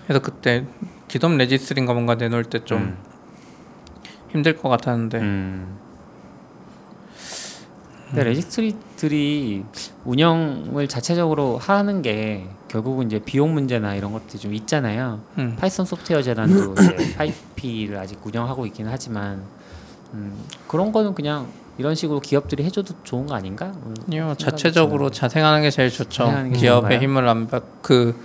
그래서 그때 GitHub registry인가 뭔가 내놓을 때좀 음. 힘들 것 같았는데 음. 근데 registry들이 운영을 자체적으로 하는 게 결국은 이제 비용 문제나 이런 것들이 좀 있잖아요. 음. 파이썬 소프트웨어 재단도 이제 PyPI를 아직 운영하고 있기는 하지만 음, 그런 거는 그냥 이런 식으로 기업들이 해줘도 좋은 거 아닌가? 음, 아니요 생각이 자체적으로. 자생하는 게 제일 좋죠. 게 기업의? 힘을 안 받. 그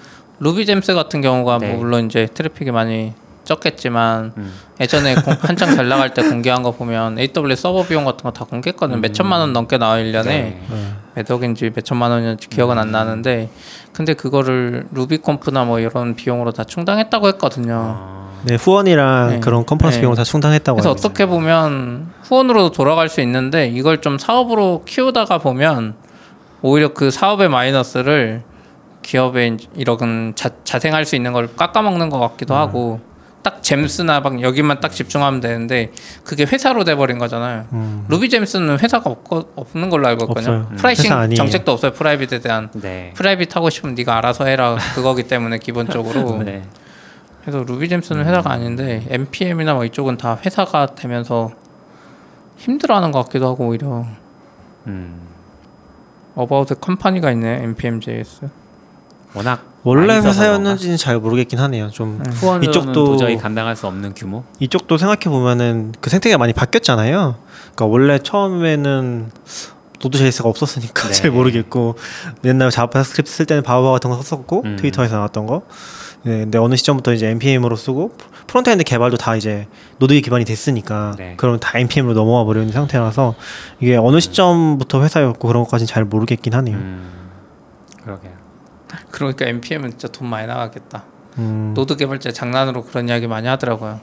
RubyGems 같은 경우가 네. 뭐 물론 이제 트래픽이 많이 적겠지만 음. 예전에 공- 한창 잘 나갈 때 공개한 거 보면 AWS 서버 비용 같은 거 다 공개했거든요. 몇 천만 원 넘게 나와 1년에. 네. 네. 몇 억인지 몇 천만 원인지 기억은 안 나는데 근데 그거를 RubyConf나 뭐 이런 비용으로 다 충당했다고 했거든요. 아, 네 후원이랑 네. 그런 컨퍼런스 네. 비용 다 충당했다고. 그래서. 어떻게 보면 후원으로 돌아갈 수 있는데 이걸 좀 사업으로 키우다가 보면 오히려 그 사업의 마이너스를 기업에 이런 자, 자생할 수 있는 걸 깎아먹는 것 같기도 하고 딱 Gems나 막 여기만 딱 집중하면 되는데 그게 회사로 돼버린 거잖아요. 음. RubyGems는 회사가 없거, 없는 걸로 알고 있거든요. 없어요. 음. pricing. 정책도 없어요. private에 대한 네. private 하고 싶으면 네가 알아서 해라 그거기 때문에 기본적으로 네. 그래서 RubyGems는 회사가 아닌데 npm이나 뭐 이쪽은 다 회사가 되면서 힘들어하는 것 같기도 하고 오히려 음. about company가 있네 npm.js 워낙 원래 회사였는지는 잘 모르겠긴 하네요. 좀 음. 후원으로는 이쪽도- 도저히 감당할 수 없는 규모. 이쪽도 생각해 보면은 그 생태계가 많이 바뀌었잖아요. 그러니까 원래 처음에는 Node.js가 없었으니까 네. 잘 모르겠고 옛날 자바스크립트 쓸 때는 Bower 같은 거 썼었고 음. 트위터에서 나왔던 거. 네, 근데 어느 시점부터 이제 npm으로 쓰고 frontend 개발도 다 이제 Node 기반이 됐으니까 네. 그럼 다 npm으로 넘어와 버리는 상태라서 이게 어느 시점부터 회사였고 그런 것까지는 잘 모르겠긴 하네요. 음. 그러게요. 그러니까 npm은 진짜 돈 많이 나가겠다 음. Node 개발자 장난으로 그런 이야기 많이 하더라고요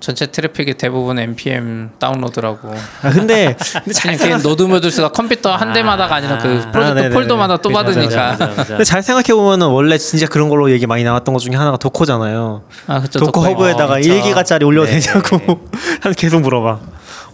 전체 트래픽이 대부분 npm 다운로드라고 아 근데 근데 잘 그게 node modules가 컴퓨터 한 대마다가 아니라 그 아, 프로젝트 네네네. 폴더마다 또 맞아, 받으니까 맞아, 맞아, 맞아. 근데 잘 생각해 보면은 원래 진짜 그런 걸로 얘기 많이 나왔던 것 중에 하나가 Docker잖아요. 아 그쵸 Docker Docker Hub에다가 있죠. 1기가짜리 올려도 네. 되냐고 한 계속 물어봐.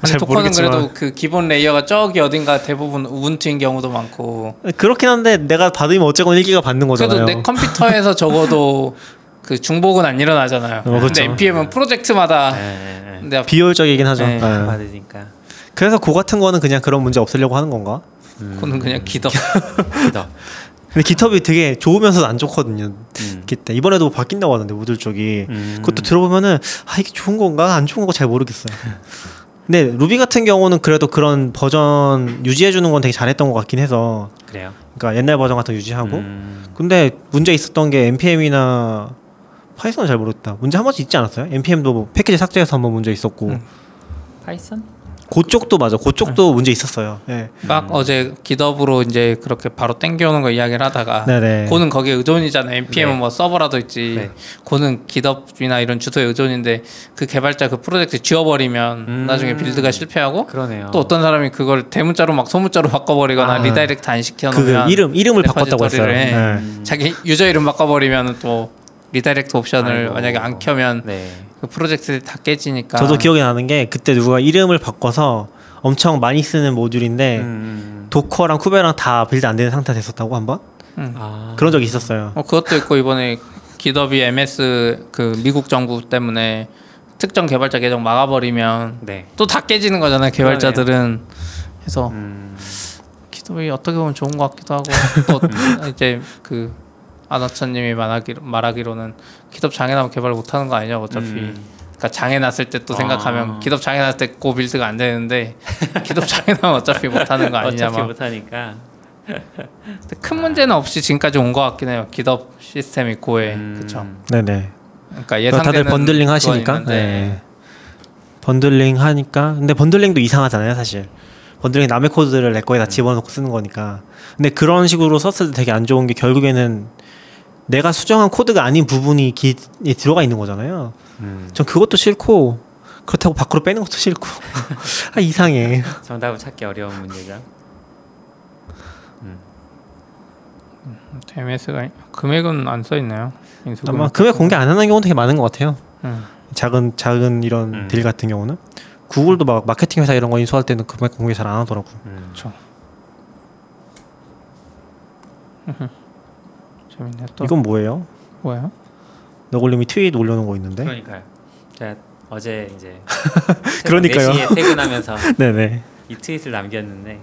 잘 Docker는 모르겠지만 그래도 그 기본 layer가 저기 어딘가 대부분 Ubuntu인 경우도 많고 그렇긴 한데 내가 받으면 어쨌건 1기가 받는 거잖아요. 그래도 내 컴퓨터에서 적어도 그 중복은 안 일어나잖아요. 어, 그렇죠. 근데 npm은 프로젝트마다 네, 네, 네. 비효율적이긴 하죠. 네. 네. 받으니까. 그래서 Go 같은 거는 그냥 그런 문제 없애려고 하는 건가? 음. 그거는 그냥 GitHub. GitHub. 근데 GitHub이 되게 좋으면서도 안 좋거든요. 음. 그때 이번에도 바뀐다고 하던데 모듈 쪽이 음. 그것도 들어보면은 아 이게 좋은 건가 안 좋은 건가 잘 모르겠어요. 근데 루비 같은 경우는 그래도 그런 버전 유지해 주는 건 되게 잘했던 것 같긴 해서 그래요. 그러니까 옛날 버전 같은 거 유지하고 음. 근데 문제 있었던 게 npm이나 파이썬은 잘 모르겠다. 문제 한 번씩 있지 않았어요? npm도 뭐 패키지 삭제해서 한 번 문제 있었고 음. Python? 그쪽도 맞아. 그쪽도 문제 있었어요. 네. 막 어제 GitHub으로 이제 그렇게 바로 땡겨오는 거 이야기를 하다가 네네. Go는 거기에 의존이잖아. npm은 네. 뭐 서버라도 있지. 네. Go는 GitHub이나 이런 주소에 의존인데 그 개발자 그 프로젝트 지워버리면 음. 나중에 build가 실패하고 그러네요. 또 어떤 사람이 그걸 대문자로 막 소문자로 바꿔버리거나 아. redirect 안 그 시켜놓으면 이름 이름을 바꿨다고 했어요. 네. 음. 자기 user 이름 바꿔버리면 또 redirect 옵션을 아이고. 만약에 안 켜면 네. 그 프로젝트 다 깨지니까 저도 기억이 나는 게 그때 누가 이름을 바꿔서 엄청 많이 쓰는 모듈인데 음. Docker랑 Kube랑 다 build 안 되는 상태 됐었다고 한번 아. 그런 적이 있었어요. 어 그것도 있고 이번에 기덥이 MS 그 미국 정부 때문에 특정 개발자 계정 막아버리면 네. 또 다 깨지는 거잖아요 개발자들은 그래서 음. GitHub이 어떻게 보면 좋은 것 같기도 하고 또 이제 그 아나차님이 말하기로 말하기로는 GitHub 장애 나면 개발 못하는 거 아니냐 어차피 음. 그러니까 장애 났을 때 또 생각하면 아. GitHub 장애 났을 때 Go build가 안 되는데 GitHub 장애 나면 어차피 못하는 거 아니냐 어차피 막 못하니까. 근데 큰 문제는 없이 지금까지 온 것 같긴 해요 GitHub 시스템이 Go에 음. 그쵸 네네. 그러니까 그러니까 다들 예상되는 bundling 하시니까. 네. bundling 하니까. 근데 bundling도 이상하잖아요, 사실. bundling 남의 코드를 내 음. 거에다 집어넣고 쓰는 거니까. 근데 그런 식으로 썼을 때 되게 안 좋은 게 결국에는 내가 수정한 코드가 아닌 부분이 기에 들어가 있는 거잖아요. 음, 전 그것도 싫고 그렇다고 밖으로 빼는 것도 싫고 아 이상해. 정답을 찾기 어려운 문제죠. MS가 금액은 안 써 있나요? 인수금. 아마 금액 공개 안 하는 경우 되게 많은 것 같아요. 음. 작은 작은 이런 음. 딜 같은 경우는 구글도 막 마케팅 회사 이런 거 인수할 때는 금액 공개 잘 안 하더라고. 음. 그렇죠. 재밌네. 또 이건 뭐예요? 뭐야? 너굴님이 트윗 올려놓은 거 있는데. 그러니까요. 제가 어제 이제 그러니까요. 4시에 퇴근하면서 네네. 이 트윗을 남겼는데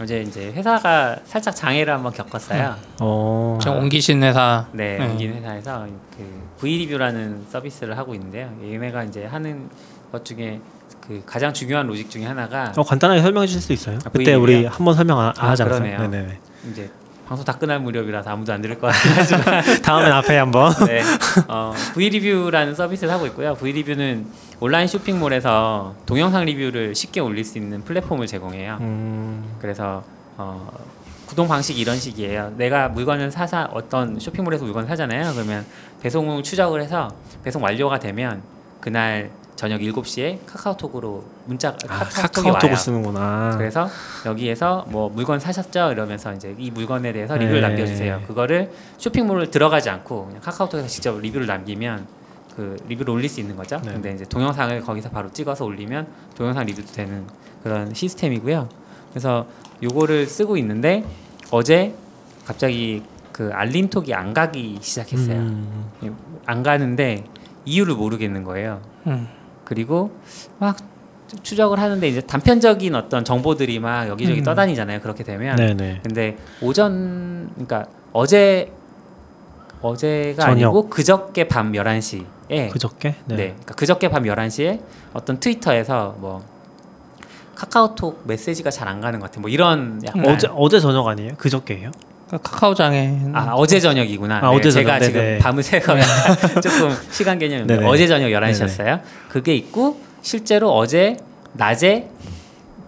어제 이제 회사가 살짝 장애를 한번 겪었어요. 어. 저 옮기신 회사. 네, 네. 옮긴 회사에서 그 V 리뷰라는 서비스를 하고 있는데요. 얘네가 이제 하는 것 중에 그 가장 중요한 로직 중에 하나가 어 간단하게 설명해 주실 수 있어요? 아, 그때? 우리 한번 설명 안, 안 아, 하지 않았어요? 네네. 이제 방송 다 끝날 무렵이라서 아무도 안 들을 것 같지만 다음엔 앞에 한번. 네, 어, V 리뷰라는 서비스를 하고 있고요. V 리뷰는 온라인 쇼핑몰에서 동영상 리뷰를 쉽게 올릴 수 있는 플랫폼을 제공해요. 음. 그래서 어, 구동 방식이 이런 식이에요. 내가 물건을 사사 어떤 쇼핑몰에서 물건을 사잖아요. 그러면 배송을 추적을 해서 배송 완료가 되면 그날 저녁 7시에 카카오톡으로 문자 아, 카카오톡이 카카오톡을 와요. 쓰는구나. 그래서 여기에서 뭐 물건 사셨죠? 이러면서 이제 이 물건에 대해서 네. 리뷰를 남겨주세요. 그거를 쇼핑몰을 들어가지 않고 그냥 카카오톡에서 직접 리뷰를 남기면 그 리뷰를 올릴 수 있는 거죠. 네. 근데 이제 동영상을 거기서 바로 찍어서 올리면 동영상 리뷰도 되는 그런 시스템이고요. 그래서 요거를 쓰고 있는데 어제 갑자기 그 알림톡이 안 가기 시작했어요. 음. 안 가는데 이유를 모르겠는 거예요. 음. 그리고 막 추적을 하는데 이제 단편적인 어떤 정보들이 막 여기저기 음. 떠다니잖아요. 그렇게 되면. 네네. 근데 오전 그러니까 어제 어제가 저녁. 아니고 그저께 밤 11시에 그저께? 네. 그러니까 그저께 밤 11시에 어떤 트위터에서 뭐 카카오톡 메시지가 잘 안 가는 것 같아. 뭐 이런 약간 어제 어제 저녁 아니에요? 그저께예요? 카카오장에 아 어제 저녁이구나. 아, 네, 어제 제가 저녁. 지금 네네. 밤을 새서 약간 조금 시간 개념이 네네. 어제 저녁 11시였어요. 그게 있고 실제로 어제 낮에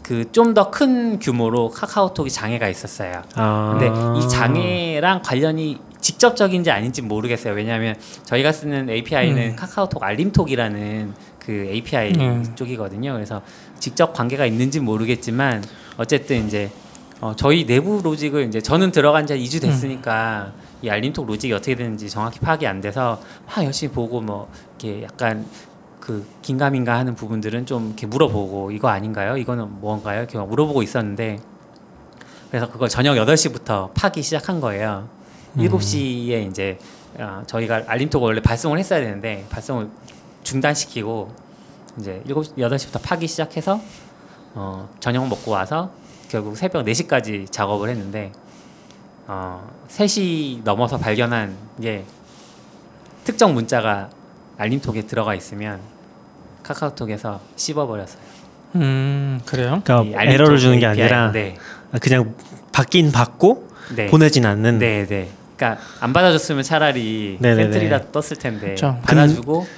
그 좀 더 큰 규모로 카카오톡이 장애가 있었어요. 아. 근데 이 장애랑 관련이 직접적인지 아닌지 모르겠어요. 왜냐하면 저희가 쓰는 API는 음. 카카오톡 알림톡이라는 그 API 음. 쪽이거든요. 그래서 직접 관계가 있는지 모르겠지만 어쨌든 이제 어, 저희 내부 로직을 이제 저는 들어간 지 2주 됐으니까 이 알림톡 로직이 어떻게 되는지 정확히 파악이 안 돼서 막 열심히 보고 뭐 이렇게 약간 그 긴가민가 하는 부분들은 좀 이렇게 물어보고 이거 아닌가요? 이거는 뭔가요? 이렇게 막 물어보고 있었는데 그래서 그걸 저녁 8시부터 파기 시작한 거예요. 음. 7시에 이제 어, 저희가 알림톡을 원래 발송을 했어야 되는데 발송을 중단시키고 이제 7시 8시부터 파기 시작해서 어, 저녁 먹고 와서 결국 새벽 4시까지 작업을 했는데 어, 3시 넘어서 발견한 게 특정 문자가 알림톡에 들어가 있으면 카카오톡에서 씹어버렸어요. 음 그래요? 그러니까 에러를 주는 게. 아니라 네, 그냥 받긴 받고 네. 보내진 않는. 네, 네. 그러니까 안 받아줬으면 차라리 네네네. 센트리라도 떴을 텐데 그쵸. 받아주고 근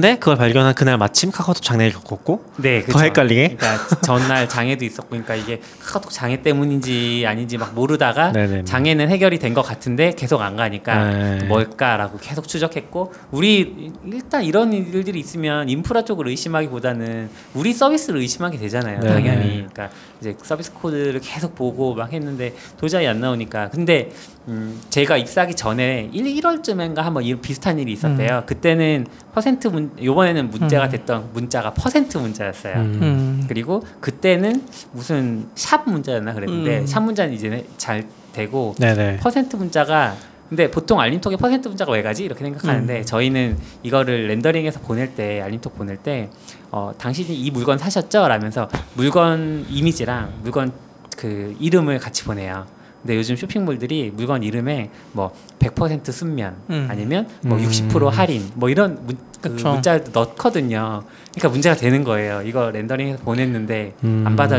데 그걸 발견한 그날 마침 카카오톡 장애를 겪었고 네, 더 그쵸. 헷갈리게? 그러니까 전날 장애도 있었고, 그러니까 이게 카카오톡 장애 때문인지 아닌지 막 모르다가 네네네. 장애는 해결이 된 것 같은데 계속 안 가니까 네. 뭘까라고 계속 추적했고 우리 일단 이런 일들이 있으면 인프라 쪽을 의심하기보다는 우리 서비스를 의심하게 되잖아요. 네. 당연히. 그러니까 이제 서비스 코드를 계속 보고 막 했는데 도저히 안 나오니까. 근데 음, 제가 입사하기 전에 1, 1월쯤인가 한번 이런 비슷한 일이 있었대요. 그때는 퍼센트 문 요번에는 문제가 음. 됐던 문자가 퍼센트 문자였어요. 음. 음. 그리고 그때는 무슨 샵 문자였나 그랬는데 음. 샵 문자는 이제 잘 되고 네네. 퍼센트 문자가 근데 보통 알림톡에 퍼센트 문자가 왜 가지 이렇게 생각하는데 음. 저희는 이거를 렌더링해서 보낼 때 알림톡 보낼 때 어, 당신이 이 물건 사셨죠? 라면서 물건 이미지랑 물건 그 이름을 같이 보내요. 근데 요즘 쇼핑몰들이 물건 이름에 뭐 100% 순면 음. 아니면 뭐 음. 60% 할인 뭐 이런 문, 그. 문자를 넣거든요. 그러니까 문제가 되는 거예요. 이거 렌더링해서 보냈는데 음. 안 받아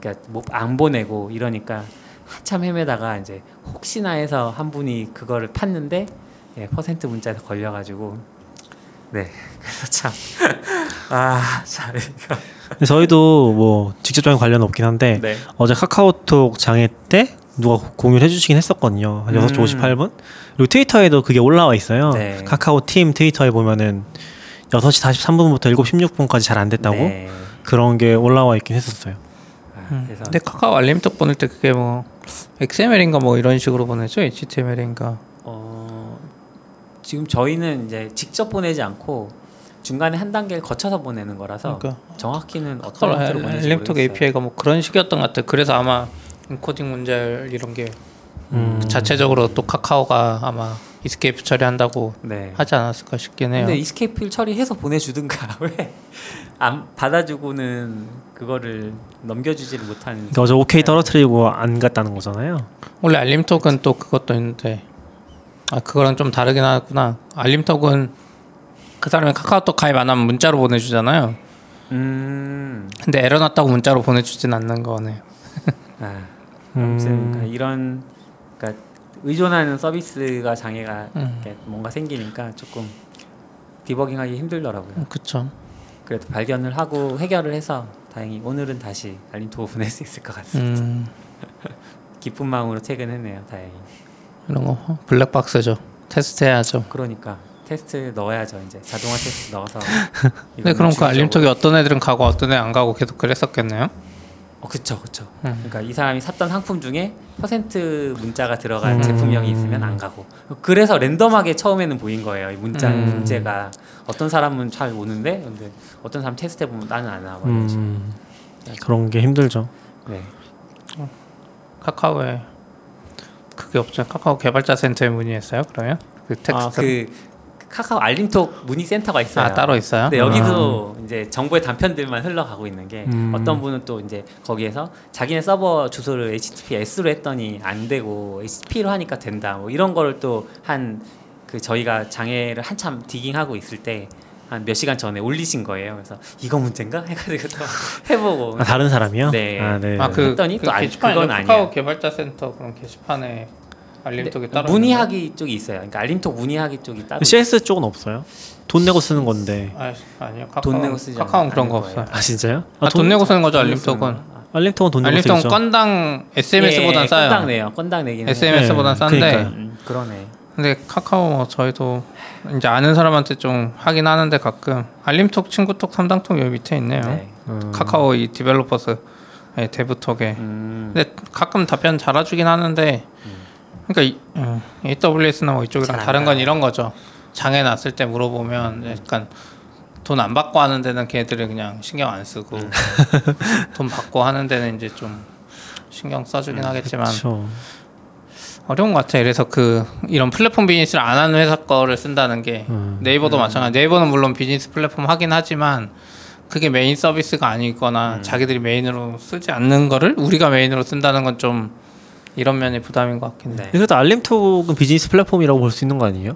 그러니까 뭐 안 보내고 이러니까 한참 헤매다가 이제 혹시나 해서 한 분이 그거를 팠는데 예, 퍼센트 문자에서 걸려가지고 네 그래서 참아참 근데 저희도 뭐 직접적인 관련은 없긴 한데 네. 어제 카카오톡 장애 때 누가 공유를 해주시긴 했었거든요. 한 6시 음. 58분. 그리고 트위터에도 그게 올라와 있어요. 네. 카카오 팀 트위터에 보면은 6시 43분부터 7시 16분까지 잘 안 됐다고 네. 그런 게 올라와 있긴 했었어요. 아, 음. 근데 카카오 알림톡 보낼 때 그게 뭐 XML인가 뭐 이런 식으로 보내죠? HTML인가? 어, 지금 저희는 이제 직접 보내지 않고 중간에 한 단계를 거쳐서 보내는 거라서 그러니까 정확히는 어떤 카카오 형태로 보내는지 알림톡. API가 뭐 그런 식이었던 것 같아요. 그래서 아마 인코딩 문제 이런 게 음. 자체적으로 또 카카오가 아마 escape 처리한다고 네. 하지 않았을까 싶긴 해요. 근데 escape를 처리해서 보내주든가 왜 안 받아주고는 그거를 넘겨주지를 못하는 그러니까 어제 OK 떨어뜨리고 안 갔다는 거잖아요. 원래 알림톡은 또 그것도 있는데 아 그거랑 좀 다르긴 하구나. 알림톡은 그 사람이 카카오톡 가입 안 하면 문자로 보내주잖아요. 음, 근데 에러 났다고 문자로 보내주진 않는 거네요. 아, 아무튼 음. 그러니까 이런 그러니까 의존하는 서비스가 장애가 음. 뭔가 생기니까 조금 디버깅하기 힘들더라고요. 음, 그쵸. 그래도 발견을 하고 해결을 해서 다행히 오늘은 다시 알림톡 보낼 수 있을 것 같습니다. 음, 기쁜 마음으로 퇴근했네요. 다행히. 이런 거 블랙박스죠. 테스트해야죠. 그러니까 테스트 넣어야죠. 이제 자동화 테스트 넣어서. 근데 그럼 그 알림톡이 어떤 애들은 가고 어떤 애 안 가고 계속 그랬었겠네요. 어, 그쵸, 그쵸. 음. 그러니까 이 사람이 샀던 상품 중에 퍼센트 문자가 들어간 음. 제품명이 있으면 안 가고. 그래서 랜덤하게 처음에는 보인 거예요. 이 문자 음. 문제가 어떤 사람은 잘 오는데, 근데 어떤 사람 테스트 해 보면 나는 안 나와. 음. 음, 그런 게 힘들죠. 네. 카카오에 그게 없죠. 카카오 개발자 센터에 문의했어요. 그러면 그 텍스트 아, 그 카카오 알림톡 문의 센터가 있어요. 아 따로 있어요. 근데 여기도 이제 정보의 단편들만 흘러가고 있는 게 음. 어떤 분은 또 이제 거기에서 자기네 서버 주소를 HTTPS로 했더니 안 되고 HTTP로 하니까 된다. 뭐 이런 거를 또 한 그 저희가 장애를 한참 디깅하고 있을 때 한몇 시간 전에 올리신 거예요. 그래서 이거 문제인가 해가지고 또 해보고 아, 다른 사람이요? 네. 아, 네. 아, 그, 했더니 그 또 안- 게시판이죠. 그건 아니야. 카카오 개발자 센터 그런 게시판에 알림톡이 근데 따로 문의하기 쪽이 있어요. 그러니까 알림톡 문의하기 쪽이 따로 CS 쪽은 없어요. 돈 내고 쓰는 건데. 아, 아니요. 카카오, 돈 내고 쓰지 카카오는 그런 거 거예요. 없어요. 아 진짜요? 아, 돈 내고 쓰는 거죠 돈 내고 쓰는 알림톡은. 거. 아, 알림톡은 돈 내고 알림톡은 쓰죠. 건당 SMS보단 예, 싸요. 건당 내요. 건당 해요. SMS보단 네, 싼데. 음, 그러네. 근데 카카오 뭐 저희도 이제 아는 사람한테 좀 하긴 하는데 가끔 알림톡, 친구톡, 상담톡 여기 밑에 있네요. 네. 음. 카카오 이 Developers 예, 데브톡에 음, 근데 가끔 답변 잘해주긴 하는데 그러니까 이, 음, AWS나 뭐 이쪽이랑 다른 건 가요. 이런 거죠 장애 났을 때 물어보면 약간 돈 안 받고 하는 데는 걔들이 그냥 신경 안 쓰고 음. 돈 받고 하는 데는 이제 좀 신경 써주긴 하겠지만 그렇죠. 어려운 것 같아요. 그래서 그 이런 플랫폼 비즈니스를 안 하는 회사 거를 쓴다는 게 음. 네이버도 마찬가지. 네이버는 물론 비즈니스 플랫폼 하긴 하지만 그게 메인 서비스가 아니거나 음. 자기들이 메인으로 쓰지 않는 거를 우리가 메인으로 쓴다는 건 좀 이런 면이 부담인 것 같긴 해. 네. 그래도 알림톡은 비즈니스 플랫폼이라고 볼 수 있는 거 아니에요?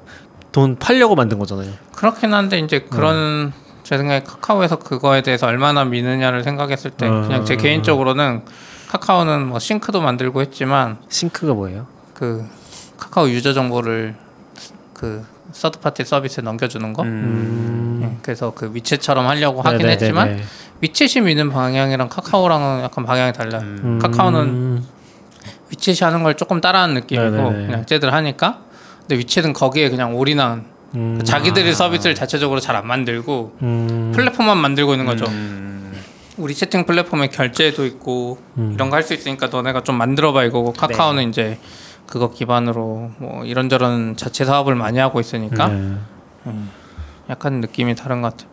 돈 팔려고 만든 거잖아요. 그렇긴 한데 이제 그런 제 생각에 카카오에서 그거에 대해서 얼마나 미느냐를 생각했을 때 음. 그냥 제 개인적으로는 카카오는 뭐 Sync도 만들고 했지만 Sync가 뭐예요? 그 카카오 user 정보를 그 third party 서비스에 넘겨주는 거. 음, 예, 그래서 그 WeChat처럼 하려고 하긴 네네네네. 했지만 WeChat이 미는 방향이랑 카카오랑은 약간 방향이 달라요. 음. 음. 카카오는 WeChat이 하는 걸 조금 따라하는 느낌이고 네네네. 그냥 쟤들 하니까 근데 위챗은 거기에 그냥 올인한 음. 자기들이 서비스를 자체적으로 잘 안 만들고 음. 플랫폼만 만들고 있는 거죠. 음, 우리 채팅 플랫폼에 결제도 있고 음. 이런 거 할 수 있으니까 너네가 좀 만들어봐 이거고 카카오는 이제 그거 기반으로 뭐 이런저런 자체 사업을 많이 하고 있으니까 네. 약간 느낌이 다른 것 같아요.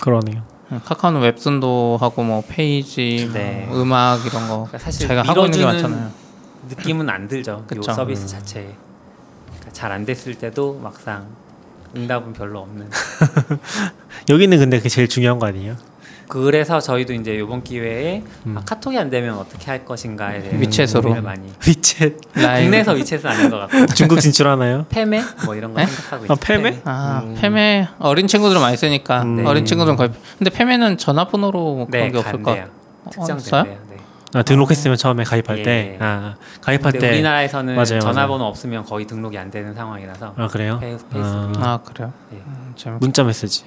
그러네요. 음, 카카오는 웹툰도 하고 뭐 페이지, 뭐 네. 음악 이런 거 그러니까 사실 제가 하고 있는 게 많잖아요. 느낌은 안 들죠. 이 그쵸. 서비스 음. 자체에 그러니까 잘안 됐을 때도 막상 응답은 별로 없는. 여기는 근데 그게 제일 중요한 거 아니에요? 그래서 저희도 이제 이번 기회에 음. 아, 카톡이 안 되면 어떻게 할 것인가에 대해 위챗으로. 많이. 위챗. 국내에서 위챗은 아닌 것 같고 중국 진출하나요? 페메 뭐 이런 거 네? 생각하고 아, 있어요. 페메? 아 음. 페메 어린 친구들 많이 쓰니까 음. 어린 친구들은 거의 근데 페메는 전화번호로 뭐 그런 네, 게 없을 것. 같아요. 특정된대요. 네. 아, 등록했으면 처음에 가입할 예. 때. 아, 가입할 근데 때. 우리나라에서는 맞아요, 전화번호 없으면 거의 등록이 안 되는 상황이라서 아 그래요? 페이- 아, 페이스북이. 아 그래요? 예. 음, 재밌... 문자 메시지.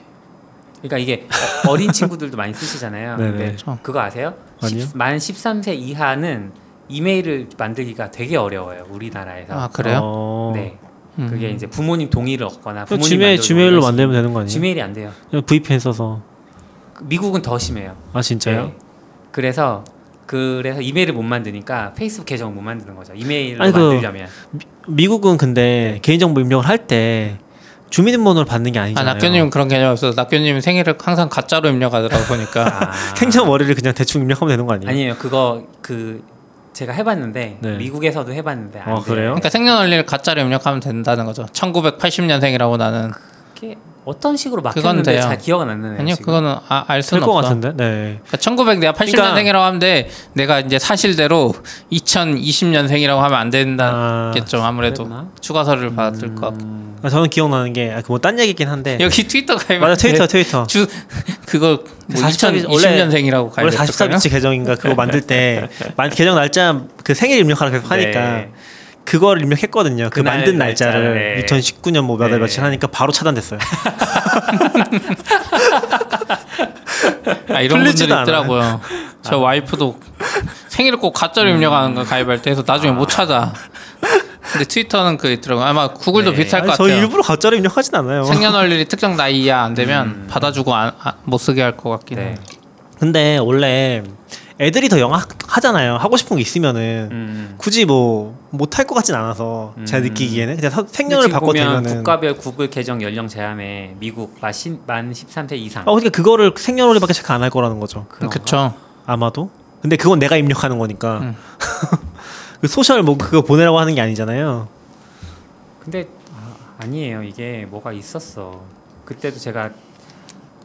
그러니까 이게 어- 어린 친구들도 많이 쓰시잖아요. 네네. 근데. 그거 아세요? 아니요. 10, 만 13세 이하는 이메일을 만들기가 되게 어려워요. 우리나라에서. 아 그래요? 어. 네. 음. 그게 이제 부모님 동의를 얻거나 그 부모님 지메일 지메일로 만들면. 되는 거 아니에요? 지메일이 안 돼요. 그냥 VPN 써서. 미국은 더 심해요. 아 진짜요? 네. 그래서 그래서 이메일을 못 만드니까 페이스북 계정을 못 만드는 거죠. 이메일로 아니, 그- 만들려면 미 국은 근데 개인정보 입력을 할 때 주민번호를 받는 게아 아니잖아요. 낙교님은 그런 개념 없어서 낙교님 생일을 항상 가짜로 입력하더라고 보니까 아, 생년 월일을 그냥 대충 입력하면 되는 거 아니에요? 아니에요. 그거 그 제가 해봤는데 네. 미국에서도 해봤는데 안 어, 돼요. 그래요? 그러니까 생년월일 가짜로 입력하면 된다는 거죠 1980년생이라고 나는 그게 어떤 식으로 그건 막혔는데. 잘 기억은 안 나네요. 아니요 지금. 그거는 아, 알 수는 될것 없어 같은데. 네. 그러니까 1900 내가 80년생이라고 하는데 내가 이제 사실대로 2020년생이라고 하면 안 된다겠죠 아 무래도 그랬구나. 추가서를 받을 것 같고 음, 아, 저는 기억나는 게 뭐 딴 얘기긴 한데. 여기 트위터 가입 맞아 트위터 트위터. 주 그거 뭐44 원래- 2020년생이라고 원래 가입했을까요? 44비치 계정인가 그거 만들 때 만- 계정 날짜 그 생일 입력하라 계속 하니까 네. 그거를 입력했거든요. 그 만든 날짜를, 네. 2019년 뭐몇월 네. 며칠 하니까 바로 차단됐어요. 아, 이런 분들이 있더라고요. 저 와이프도 생일을 꼭 가짜로 입력하는 거 가입할 때 해서 나중에 못 찾아. 근데 트위터는 그 있더라고요. 아마 구글도 네. 비슷할 아니, 것저 같아요. 일부러 가짜로 입력하진 않아요. 생년월일이 특정 나이 이하 안 되면 음. 받아주고 안, 아, 못 쓰게 할 것 같긴 네. 해. 근데 원래 애들이 더 영악하잖아요. 하고 싶은 게 있으면은 음. 굳이 뭐 못할 것 같진 않아서 제가 음. 느끼기에는 그냥 생년을 바꿔도 되면은 국가별 구글 계정 연령 제한에 미국 만, 신- 만 13세 이상 아 그러니까 그거를 생년월일밖에 체크 안 할 거라는 거죠. 그쵸. 아마도. 근데 그건 내가 입력하는 거니까. 음. 그 소셜 뭐 그거 보내라고 하는 게 아니잖아요. 근데 아, 아니에요 이게 뭐가 있었어 그때도 제가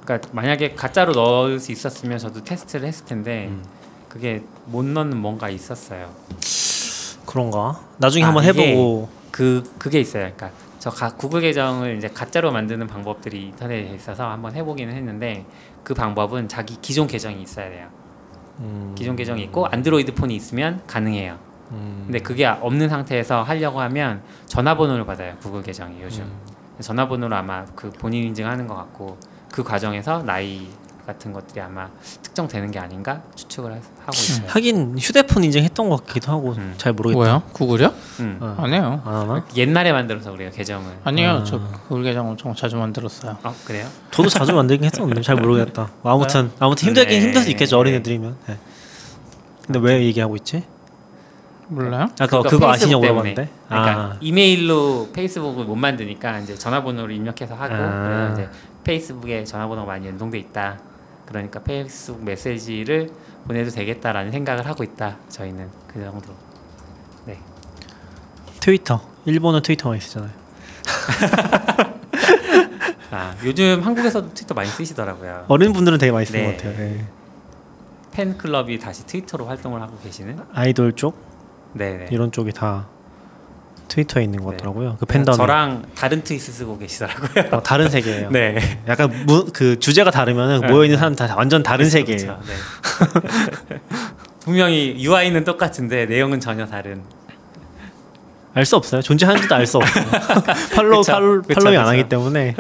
그러니까 만약에 가짜로 넣을 수 있었으면 저도 테스트를 했을 텐데 음. 그게 못 넣는 뭔가 있었어요 그런가? 나중에 아, 한번 해보고. 그 그게 있어요 그러니까 저 가, 구글 계정을 이제 가짜로 만드는 방법들이 인터넷에 있어서 한번 해보기는 했는데 그 방법은 자기 기존 계정이 있어야 돼요 음, 기존 계정이 있고 안드로이드 폰이 있으면 가능해요 음, 근데 그게 없는 상태에서 하려고 하면 전화번호를 받아요 구글 계정이 요즘 음. 전화번호로 아마 그 본인 인증하는 것 같고 그 과정에서 나이 같은 것들이 아마 특정되는 게 아닌가 추측을 하- 하고 있어요. 하긴 휴대폰 인증했던 것 같기도 하고 음. 잘 모르겠다. 뭐요? 구글이요? 음. 어. 아니에요. 안 하나? 옛날에 만들어서 그래요 계정을. 아니에요. 아. 저 구글 계정 엄청 자주 만들었어요. 어 그래요? 저도 자주 만들긴 했었는데 잘 모르겠다. 뭐 아무튼 아무튼 힘들긴 네. 힘들 수 있겠죠 어린애들이면. 네. 근데 왜 얘기하고 있지? 몰라요? 아까 그거, 그러니까 아시냐고 페이스북 때문에. 물어봤는데. 그러니까 아, 이메일로 페이스북을 못 만드니까 이제 전화번호를 입력해서 하고 아. 그래서 이제 페이스북에 전화번호가 많이 연동돼 있다. 그러니까 페이스북 메시지를 보내도 되겠다라는 생각을 하고 있다. 저희는 그 정도. 네. 트위터. 일본은 트위터만 있었잖아요. 아 요즘 한국에서도 트위터 많이 쓰시더라고요. 어린 분들은 되게 많이 쓰는 네. 것 같아요. 네. 팬클럽이 다시 트위터로 활동을 하고 계시는. 아이돌 쪽 네네. 이런 쪽이 다 트위터에 있는 것 네. 같더라고요. 그 팬덤이 저랑 다른 트윗을 쓰고 계시더라고요. 어, 다른 세계예요. 네. 약간 무, 그 주제가 다르면은 네. 모여 있는 사람 다 완전 다른 세계예요. 그쵸, 네. 분명히 UI는 똑같은데 내용은 전혀 다른. 알 수 없어요. 존재하는지도 알 수 없어요. 팔로우 팔로, 그쵸, 팔로잉 안. 하기 때문에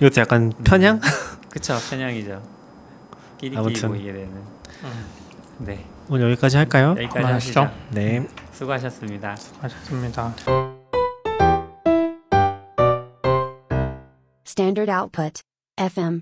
이것도 약간 편향? 그쵸 편향이죠. 끼리끼리 아무튼. 모이게 되는. 네. 오늘 여기까지 할까요? 여기까지. 하시죠. 네. 수고하셨습니다. 하셨습니다. Standard output. FM.